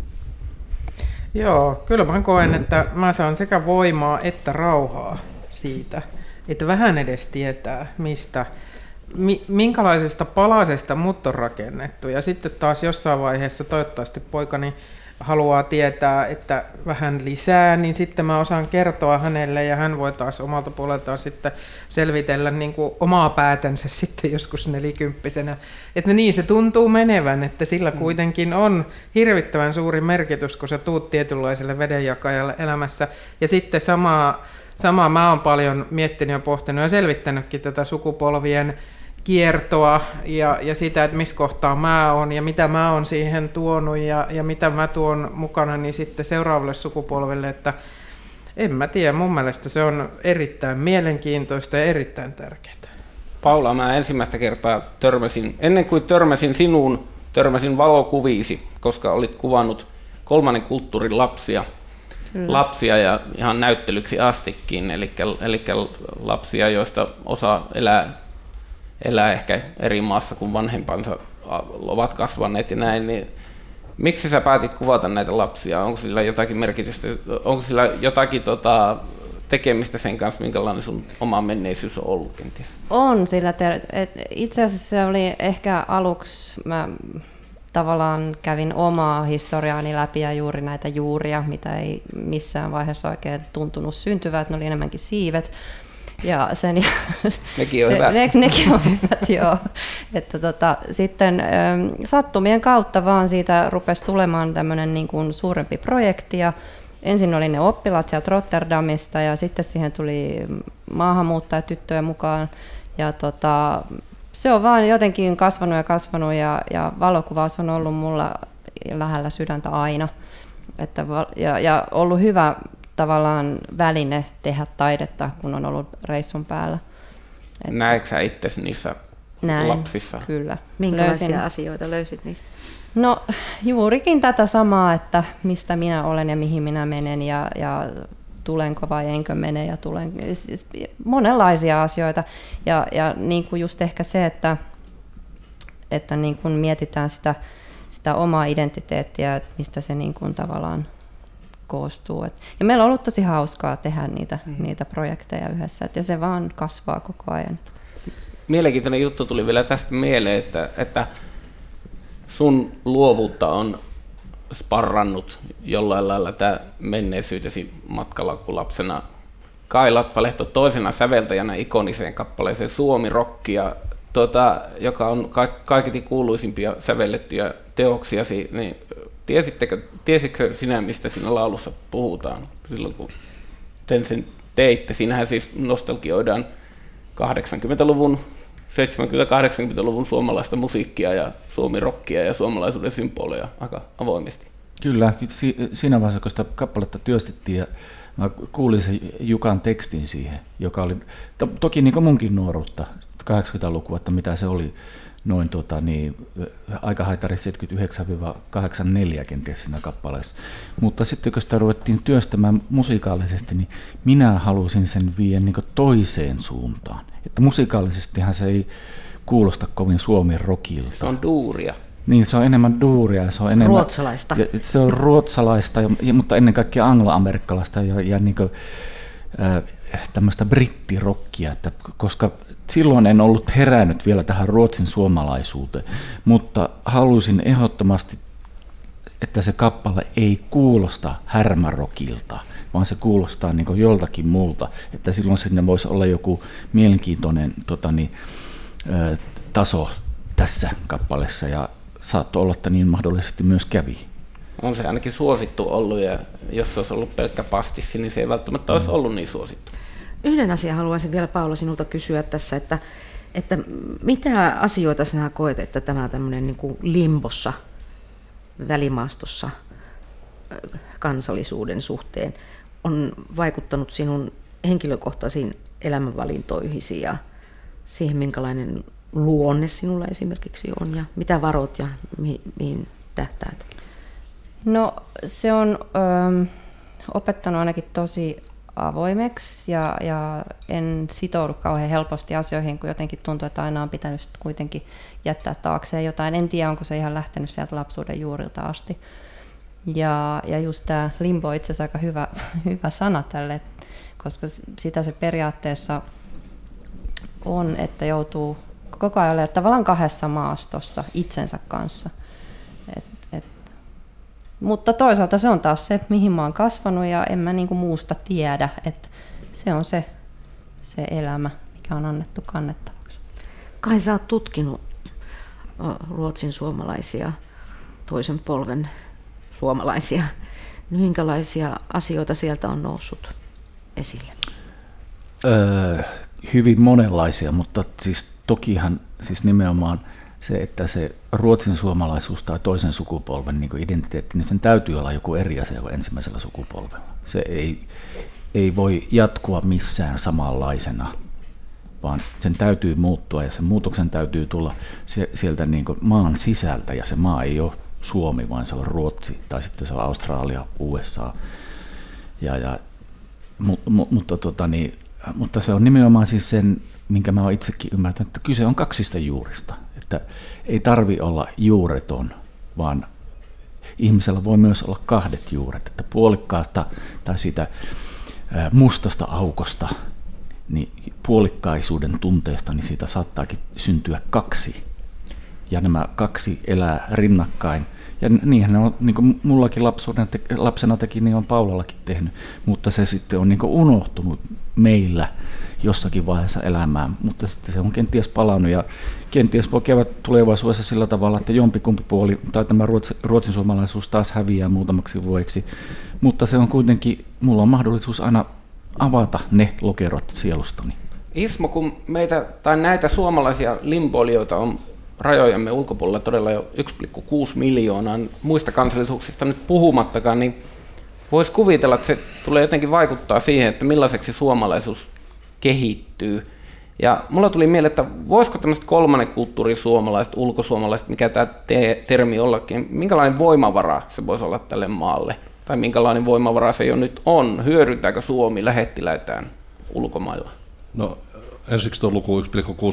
Joo, kyllä mä koen, että mä saan sekä voimaa että rauhaa siitä, että vähän edes tietää, mistä minkälaisesta palasesta mut on rakennettu. Ja sitten taas jossain vaiheessa toivottavasti poikani haluaa tietää, että vähän lisää, niin sitten mä osaan kertoa hänelle ja hän voi taas omalta puoleltaan sitten selvitellä niin kuin omaa päätänsä *laughs* sitten joskus nelikymppisenä. Että niin se tuntuu menevän, että sillä mm. kuitenkin on hirvittävän suuri merkitys, kun sä tuut tietynlaiselle vedenjakajalle elämässä. Ja sitten samaa, samaa mä oon paljon miettinyt ja pohtinut ja selvittänytkin tätä sukupolvien kiertoa ja, ja sitä, että missä kohtaa mä oon ja mitä mä oon siihen tuonut ja, ja mitä mä tuon mukana niin sitten seuraavalle sukupolvelle, että en mä tiedä, mun mielestä se on erittäin mielenkiintoista ja erittäin tärkeää. Paula, mä ensimmäistä kertaa törmäsin, ennen kuin törmäsin sinuun, törmäsin valokuviisi, koska olit kuvannut kolmannen kulttuurin lapsia, Kyllä. lapsia ja ihan näyttelyksi astikin, eli, eli lapsia, joista osa elää elää ehkä eri maassa kuin vanhempansa ovat kasvaneet ja näin, niin miksi sä päätit kuvata näitä lapsia? Onko sillä jotakin merkitystä, onko sillä jotakin tota, tekemistä sen kanssa, minkälainen sun oma menneisyys on ollut kenties? On sillä, ter- et itse asiassa se oli ehkä aluksi, mä tavallaan kävin omaa historiaani läpi ja juuri näitä juuria, mitä ei missään vaiheessa oikein tuntunut syntyvät, ne oli enemmänkin siivet. Ja sen, nekin on se, hyvät. Ne, nekin on hyvät, *laughs* joo. Että tota, sitten ähm, sattumien kautta vaan siitä rupesi tulemaan tämmöinen niin kuin suurempi projekti ja ensin oli ne oppilaat sieltä Rotterdamista ja sitten siihen tuli maahanmuuttajatyttöjä mukaan ja tota, se on vaan jotenkin kasvanut ja kasvanut ja, ja valokuvaus on ollut mulla lähellä sydäntä aina. Että, ja, ja ollut hyvä tavallaan väline tehdä taidetta, kun on ollut reissun päällä. Näetkö sä itse niissä Näin, lapsissa? kyllä. Minkälaisia Löysin. asioita löysit niistä? No juurikin tätä samaa, että mistä minä olen ja mihin minä menen ja, ja tulenko vai enkö mene ja tulen, siis monenlaisia asioita. Ja, ja niin kuin just ehkä se, että, että niin kuin mietitään sitä, sitä omaa identiteettiä, että mistä se niin kuin tavallaan koostuu. Et, ja meillä on ollut tosi hauskaa tehdä niitä, mm. niitä projekteja yhdessä, et, ja se vaan kasvaa koko ajan. Mielenkiintoinen juttu tuli vielä tästä mieleen, että, että sun luovuutta on sparrannut jollain lailla tämä menneisyytesi matkalla, kun lapsena Kai Latvalehto toisena säveltäjänä ikoniseen kappaleeseen Suomi Rockia, tuota, joka on ka- kaiketi kuuluisimpia sävellettyjä teoksiasi, niin tiesittekö, tiesitkö sinä, mistä siinä laulussa puhutaan silloin, kun sen, sen teitte? Siinähän siis nostalgioidaan 80-luvun 70-80-luvun suomalaista musiikkia ja suomirokkia ja suomalaisuuden symboleja aika avoimesti. Kyllä, siinä vaiheessa kun sitä kappaletta työstettiin ja mä kuulin sen Jukan tekstin siihen, joka oli to, toki niin kuin munkin nuoruutta, 80-lukua, että mitä se oli noin tota, niin, aika haitari 79-84 kenties siinä kappaleessa. Mutta sitten kun sitä ruvettiin työstämään musiikaalisesti, niin minä halusin sen viedä niin toiseen suuntaan. Että musiikaalisestihan se ei kuulosta kovin suomen rokilta. Se on duuria. Niin, se on enemmän duuria. Se on enemmän, ruotsalaista. Ja, se on ruotsalaista, ja, mutta ennen kaikkea angloamerikkalaista ja, ja niin kuin, äh, tämmöistä brittirokkia, että, koska silloin en ollut herännyt vielä tähän ruotsin suomalaisuuteen, mutta halusin ehdottomasti, että se kappale ei kuulosta härmärokilta, vaan se kuulostaa niin joltakin muulta, että silloin sinne voisi olla joku mielenkiintoinen tota niin, taso tässä kappaleessa ja saattoi olla, että niin mahdollisesti myös kävi. On se ainakin suosittu ollut ja jos se olisi ollut pelkkä pastissi, niin se ei välttämättä olisi mm. ollut niin suosittu. Yhden asian haluaisin vielä Paula sinulta kysyä tässä, että, että mitä asioita sinä koet, että tämä tämmöinen niin kuin limbossa, välimaastossa kansallisuuden suhteen on vaikuttanut sinun henkilökohtaisiin elämänvalintoihisi ja siihen, minkälainen luonne sinulla esimerkiksi on ja mitä varot ja mi- mihin tähtäät? No se on ö, opettanut ainakin tosi avoimeksi ja, ja en sitoudu kauhean helposti asioihin, kun jotenkin tuntuu, että aina on pitänyt kuitenkin jättää taakseen jotain. En tiedä, onko se ihan lähtenyt sieltä lapsuuden juurilta asti. Ja, ja just tämä limbo itse asiassa aika hyvä, *laughs* hyvä sana tälle, koska sitä se periaatteessa on, että joutuu koko ajan olemaan tavallaan kahdessa maastossa itsensä kanssa. Et, mutta toisaalta se on taas se, mihin mä oon kasvanut ja en mä niinku muusta tiedä, että se on se, se elämä, mikä on annettu kannettavaksi. Kai sä oot tutkinut ruotsin suomalaisia toisen polven suomalaisia. Minkälaisia asioita sieltä on noussut esille? Öö, hyvin monenlaisia, mutta siis tokihan siis nimenomaan se, että se ruotsin suomalaisuus tai toisen sukupolven niin identiteetti, niin sen täytyy olla joku eri asia kuin ensimmäisellä sukupolvella. Se ei, ei voi jatkua missään samanlaisena, vaan sen täytyy muuttua ja sen muutoksen täytyy tulla sieltä niin maan sisältä ja se maa ei ole Suomi, vaan se on Ruotsi tai sitten se on Australia, USA. Ja, ja, mu, mu, mutta, tota, niin, mutta se on nimenomaan siis sen, minkä mä oon itsekin ymmärtänyt, että kyse on kaksista juurista. Että ei tarvi olla juureton, vaan ihmisellä voi myös olla kahdet juuret. Että puolikkaasta tai sitä mustasta aukosta, niin puolikkaisuuden tunteesta, niin siitä saattaakin syntyä kaksi ja nämä kaksi elää rinnakkain. Ja niinhän ne on, niin kuin mullakin lapsuuden, lapsena teki, niin on Paulallakin tehnyt, mutta se sitten on niin unohtunut meillä jossakin vaiheessa elämään, mutta sitten se on kenties palannut ja kenties voi käydä tulevaisuudessa sillä tavalla, että jompikumpi puoli tai tämä ruotsi, ruotsin suomalaisuus taas häviää muutamaksi vuodeksi, mutta se on kuitenkin, mulla on mahdollisuus aina avata ne lokerot sielustani. Ismo, kun meitä tai näitä suomalaisia limboilijoita on rajojemme ulkopuolella todella jo 1,6 miljoonaa, muista kansallisuuksista nyt puhumattakaan, niin voisi kuvitella, että se tulee jotenkin vaikuttaa siihen, että millaiseksi suomalaisuus kehittyy. Ja mulla tuli mieleen, että voisiko tämmöiset kolmannen kulttuuri suomalaiset, ulkosuomalaiset, mikä tämä te- termi ollakin, minkälainen voimavara se voisi olla tälle maalle? Tai minkälainen voimavara se jo nyt on? Hyödyntääkö Suomi lähettiläitään ulkomailla? No ensiksi tuo luku 1,6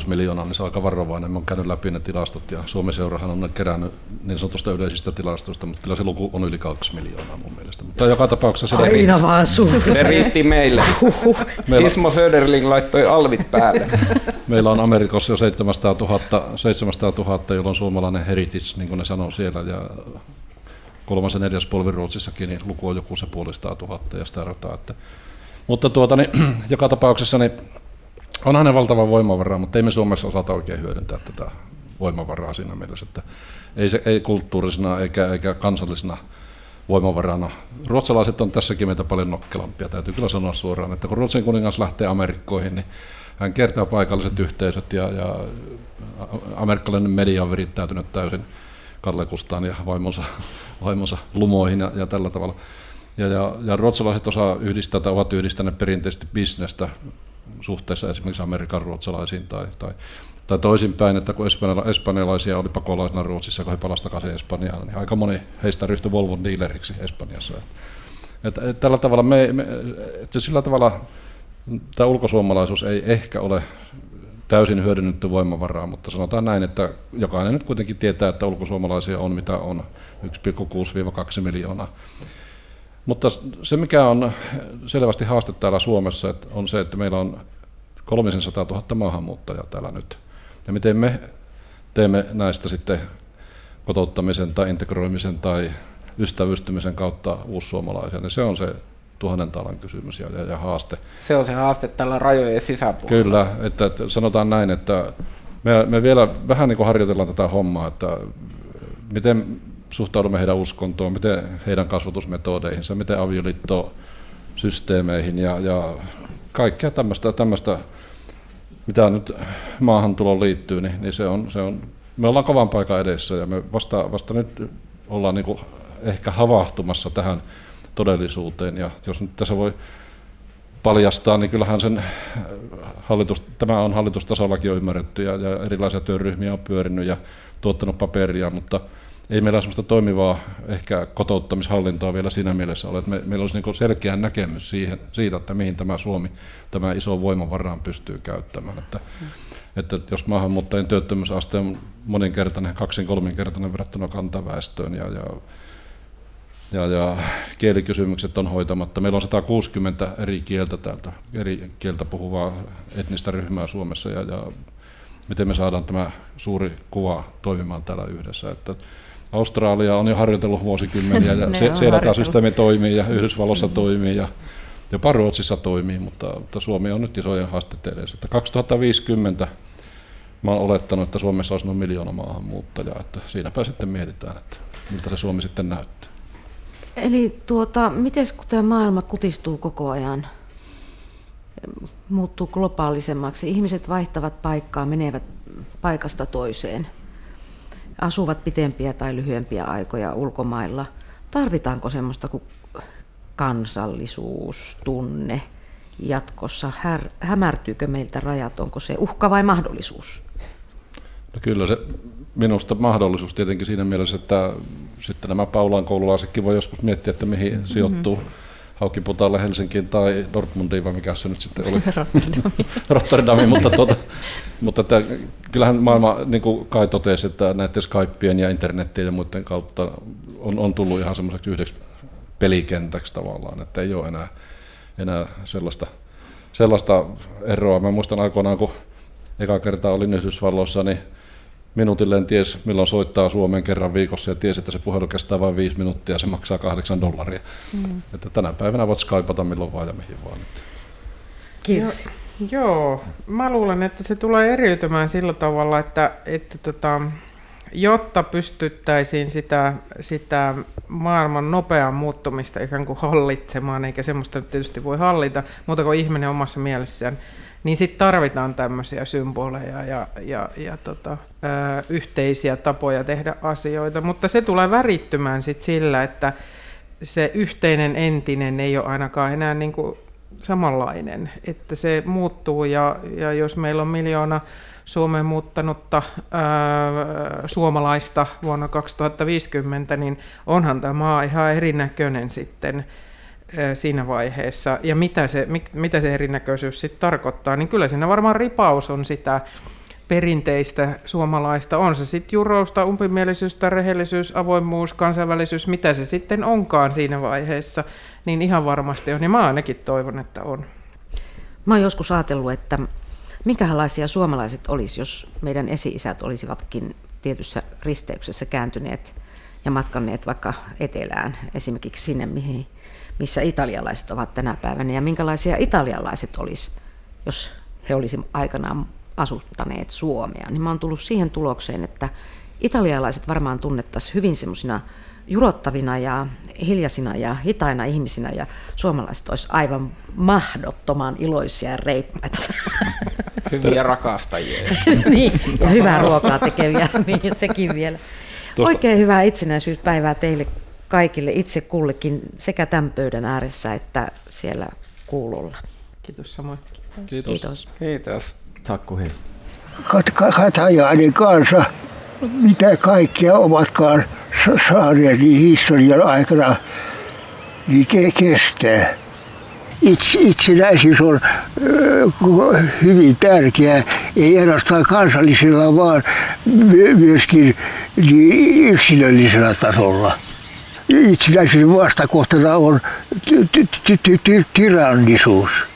miljoonaa, niin se on aika varovainen. Mä oon käynyt läpi ne tilastot ja Suomen seurahan on ne kerännyt niin sanotusta yleisistä tilastoista, mutta kyllä se luku on yli 2 miljoonaa mun mielestä. Mutta joka tapauksessa se Aina vaan sun. Se riitti meille. Meillä- Ismo Söderling laittoi alvit päälle. *laughs* Meillä on Amerikassa jo 700 000, 700 000 jolla on suomalainen heritage, niin kuin ne sanoo siellä, ja kolmas ja neljäs polvi Ruotsissakin, niin luku on joku se puolistaa tuhatta ja sitä rataa. Että. Mutta tuota, niin, *clears throat* joka tapauksessa niin onhan ne valtava voimavara, mutta ei me Suomessa osata oikein hyödyntää tätä voimavaraa siinä mielessä, että ei, se, ei kulttuurisena eikä, eikä kansallisena voimavarana. Ruotsalaiset on tässäkin meitä paljon nokkelampia, täytyy kyllä sanoa suoraan, että kun Ruotsin kuningas lähtee Amerikkoihin, niin hän kertaa paikalliset yhteisöt ja, ja amerikkalainen media on virittäytynyt täysin Kalle Kustaan ja vaimonsa, vaimonsa lumoihin ja, ja tällä tavalla. Ja, ja, ja ruotsalaiset osaa yhdistää tai ovat yhdistäneet perinteisesti bisnestä suhteessa esimerkiksi Amerikan ruotsalaisiin tai, tai, tai toisinpäin, että kun espanjala- espanjalaisia oli pakolaisena Ruotsissa, kun he palasivat takaisin Espanjaan, niin aika moni heistä ryhtyi Volvon dealeriksi Espanjassa. Että, että tällä tavalla me, me, että sillä tavalla tämä ulkosuomalaisuus ei ehkä ole täysin hyödynnetty voimavaraa, mutta sanotaan näin, että jokainen nyt kuitenkin tietää, että ulkosuomalaisia on mitä on, 1,6-2 miljoonaa. Mutta se, mikä on selvästi haaste täällä Suomessa, että on se, että meillä on 300 000 maahanmuuttajaa täällä nyt. Ja miten me teemme näistä sitten kotouttamisen tai integroimisen tai ystävystymisen kautta uussuomalaisia, niin se on se tuhannen taalan kysymys ja, ja, ja haaste. Se on se haaste tällä rajojen sisäpuolella. Kyllä, että, että sanotaan näin, että me, me vielä vähän niin kuin harjoitellaan tätä hommaa, että miten suhtaudumme heidän uskontoon, miten heidän kasvatusmetodeihinsa, miten avioliittosysteemeihin ja, ja kaikkea tämmöistä, tämmöistä, mitä nyt maahantuloon liittyy, niin, niin se, on, se on, me ollaan kovan paikan edessä ja me vasta, vasta nyt ollaan niin ehkä havahtumassa tähän todellisuuteen. Ja jos nyt tässä voi paljastaa, niin kyllähän sen hallitus, tämä on hallitustasollakin jo ymmärretty ja, ja erilaisia työryhmiä on pyörinyt ja tuottanut paperia, mutta ei meillä sellaista toimivaa ehkä kotouttamishallintoa vielä siinä mielessä ole, että me, meillä olisi niin selkeä näkemys siihen, siitä, että mihin tämä Suomi tämä iso voimavaraan pystyy käyttämään. Että, mm. että jos maahanmuuttajien työttömyysaste on moninkertainen, kaksin kolminkertainen verrattuna kantaväestöön ja, ja ja, ja kielikysymykset on hoitamatta. Meillä on 160 eri kieltä täältä, eri kieltä puhuvaa etnistä ryhmää Suomessa ja, ja miten me saadaan tämä suuri kuva toimimaan täällä yhdessä. Että Australia on jo harjoitellut vuosikymmeniä *laughs* ja se, siellä tämä systeemi toimii ja Yhdysvalloissa toimii ja jopa Ruotsissa toimii, mutta, mutta Suomi on nyt isojen haasteiden edessä. Että 2050 mä olen olettanut, että Suomessa olisi noin miljoona maahanmuuttajaa, että siinäpä sitten mietitään, että miltä se Suomi sitten näyttää. Eli tuota, miten tämä maailma kutistuu koko ajan, muuttuu globaalisemmaksi, ihmiset vaihtavat paikkaa, menevät paikasta toiseen, asuvat pitempiä tai lyhyempiä aikoja ulkomailla. Tarvitaanko semmoista kuin kansallisuustunne jatkossa? Här, hämärtyykö meiltä rajat? Onko se uhka vai mahdollisuus? No kyllä se minusta mahdollisuus tietenkin siinä mielessä, että sitten nämä Paulan koululaisetkin voi joskus miettiä, että mihin mm-hmm. Haukiputalle Helsinkiin tai Dortmundiin, vai mikä se nyt sitten oli? *laughs* Rotterdamiin. *laughs* Rotterdamiin, mutta, tuota, mutta että, kyllähän maailma, niin kuin Kai totesi, että näiden Skypien ja internettien ja muiden kautta on, on tullut ihan semmoiseksi yhdeksi pelikentäksi tavallaan, että ei ole enää, enää sellaista, sellaista eroa. Mä muistan aikoinaan, kun eka kertaa olin Yhdysvalloissa, niin minuutilleen ties, milloin soittaa Suomeen kerran viikossa ja tiesi, että se puhelu kestää vain viisi minuuttia ja se maksaa kahdeksan dollaria. Mm. Että tänä päivänä voit skypata milloin vaan ja mihin vaan. Kirsi. Joo, mä luulen, että se tulee eriytymään sillä tavalla, että, että tota, jotta pystyttäisiin sitä, sitä maailman nopeaa muuttumista ikään kuin hallitsemaan, eikä semmoista nyt tietysti voi hallita, mutta kuin ihminen omassa mielessään, niin sitten tarvitaan tämmöisiä symboleja ja, ja, ja tota, ö, yhteisiä tapoja tehdä asioita, mutta se tulee värittymään sit sillä, että se yhteinen entinen ei ole ainakaan enää niin kuin samanlainen, että se muuttuu ja, ja jos meillä on miljoona Suomeen muuttanutta ää, suomalaista vuonna 2050, niin onhan tämä maa ihan erinäköinen sitten siinä vaiheessa. Ja mitä se, mit, mitä se erinäköisyys sitten tarkoittaa, niin kyllä siinä varmaan ripaus on sitä perinteistä suomalaista. On se sitten jurousta, umpimielisyystä, rehellisyys, avoimuus, kansainvälisyys, mitä se sitten onkaan siinä vaiheessa, niin ihan varmasti on. Ja mä ainakin toivon, että on. Mä oon joskus ajatellut, että minkälaisia suomalaiset olisi, jos meidän esi-isät olisivatkin tietyssä risteyksessä kääntyneet ja matkanneet vaikka etelään, esimerkiksi sinne, mihin, missä italialaiset ovat tänä päivänä, ja minkälaisia italialaiset olisi, jos he olisivat aikanaan asuttaneet Suomea, niin mä oon tullut siihen tulokseen, että italialaiset varmaan tunnettaisiin hyvin semmoisina jurottavina ja hiljaisina ja hitaina ihmisinä ja suomalaiset olisi aivan mahdottoman iloisia ja reippaita. *laughs* Hyviä rakastajia. *laughs* niin, ja hyvää ruokaa tekeviä, *laughs* niin sekin vielä. Tuosta... Oikein hyvää itsenäisyyspäivää teille kaikille, itse kullekin, sekä tämän pöydän ääressä että siellä kuulolla. Kiitos samoin. Kiitos. Kiitos. Kiitos. Takku hei. Katajainen kanssa, mitä kaikkia ovatkaan saaneet niin historian aikana, niin kestää. Itse, itsenäisyys on hyvin tärkeää, ei ainoastaan kansallisella, vaan myöskin niin yksilöllisellä tasolla. и тебя же аж такого тогда он тиран несешь.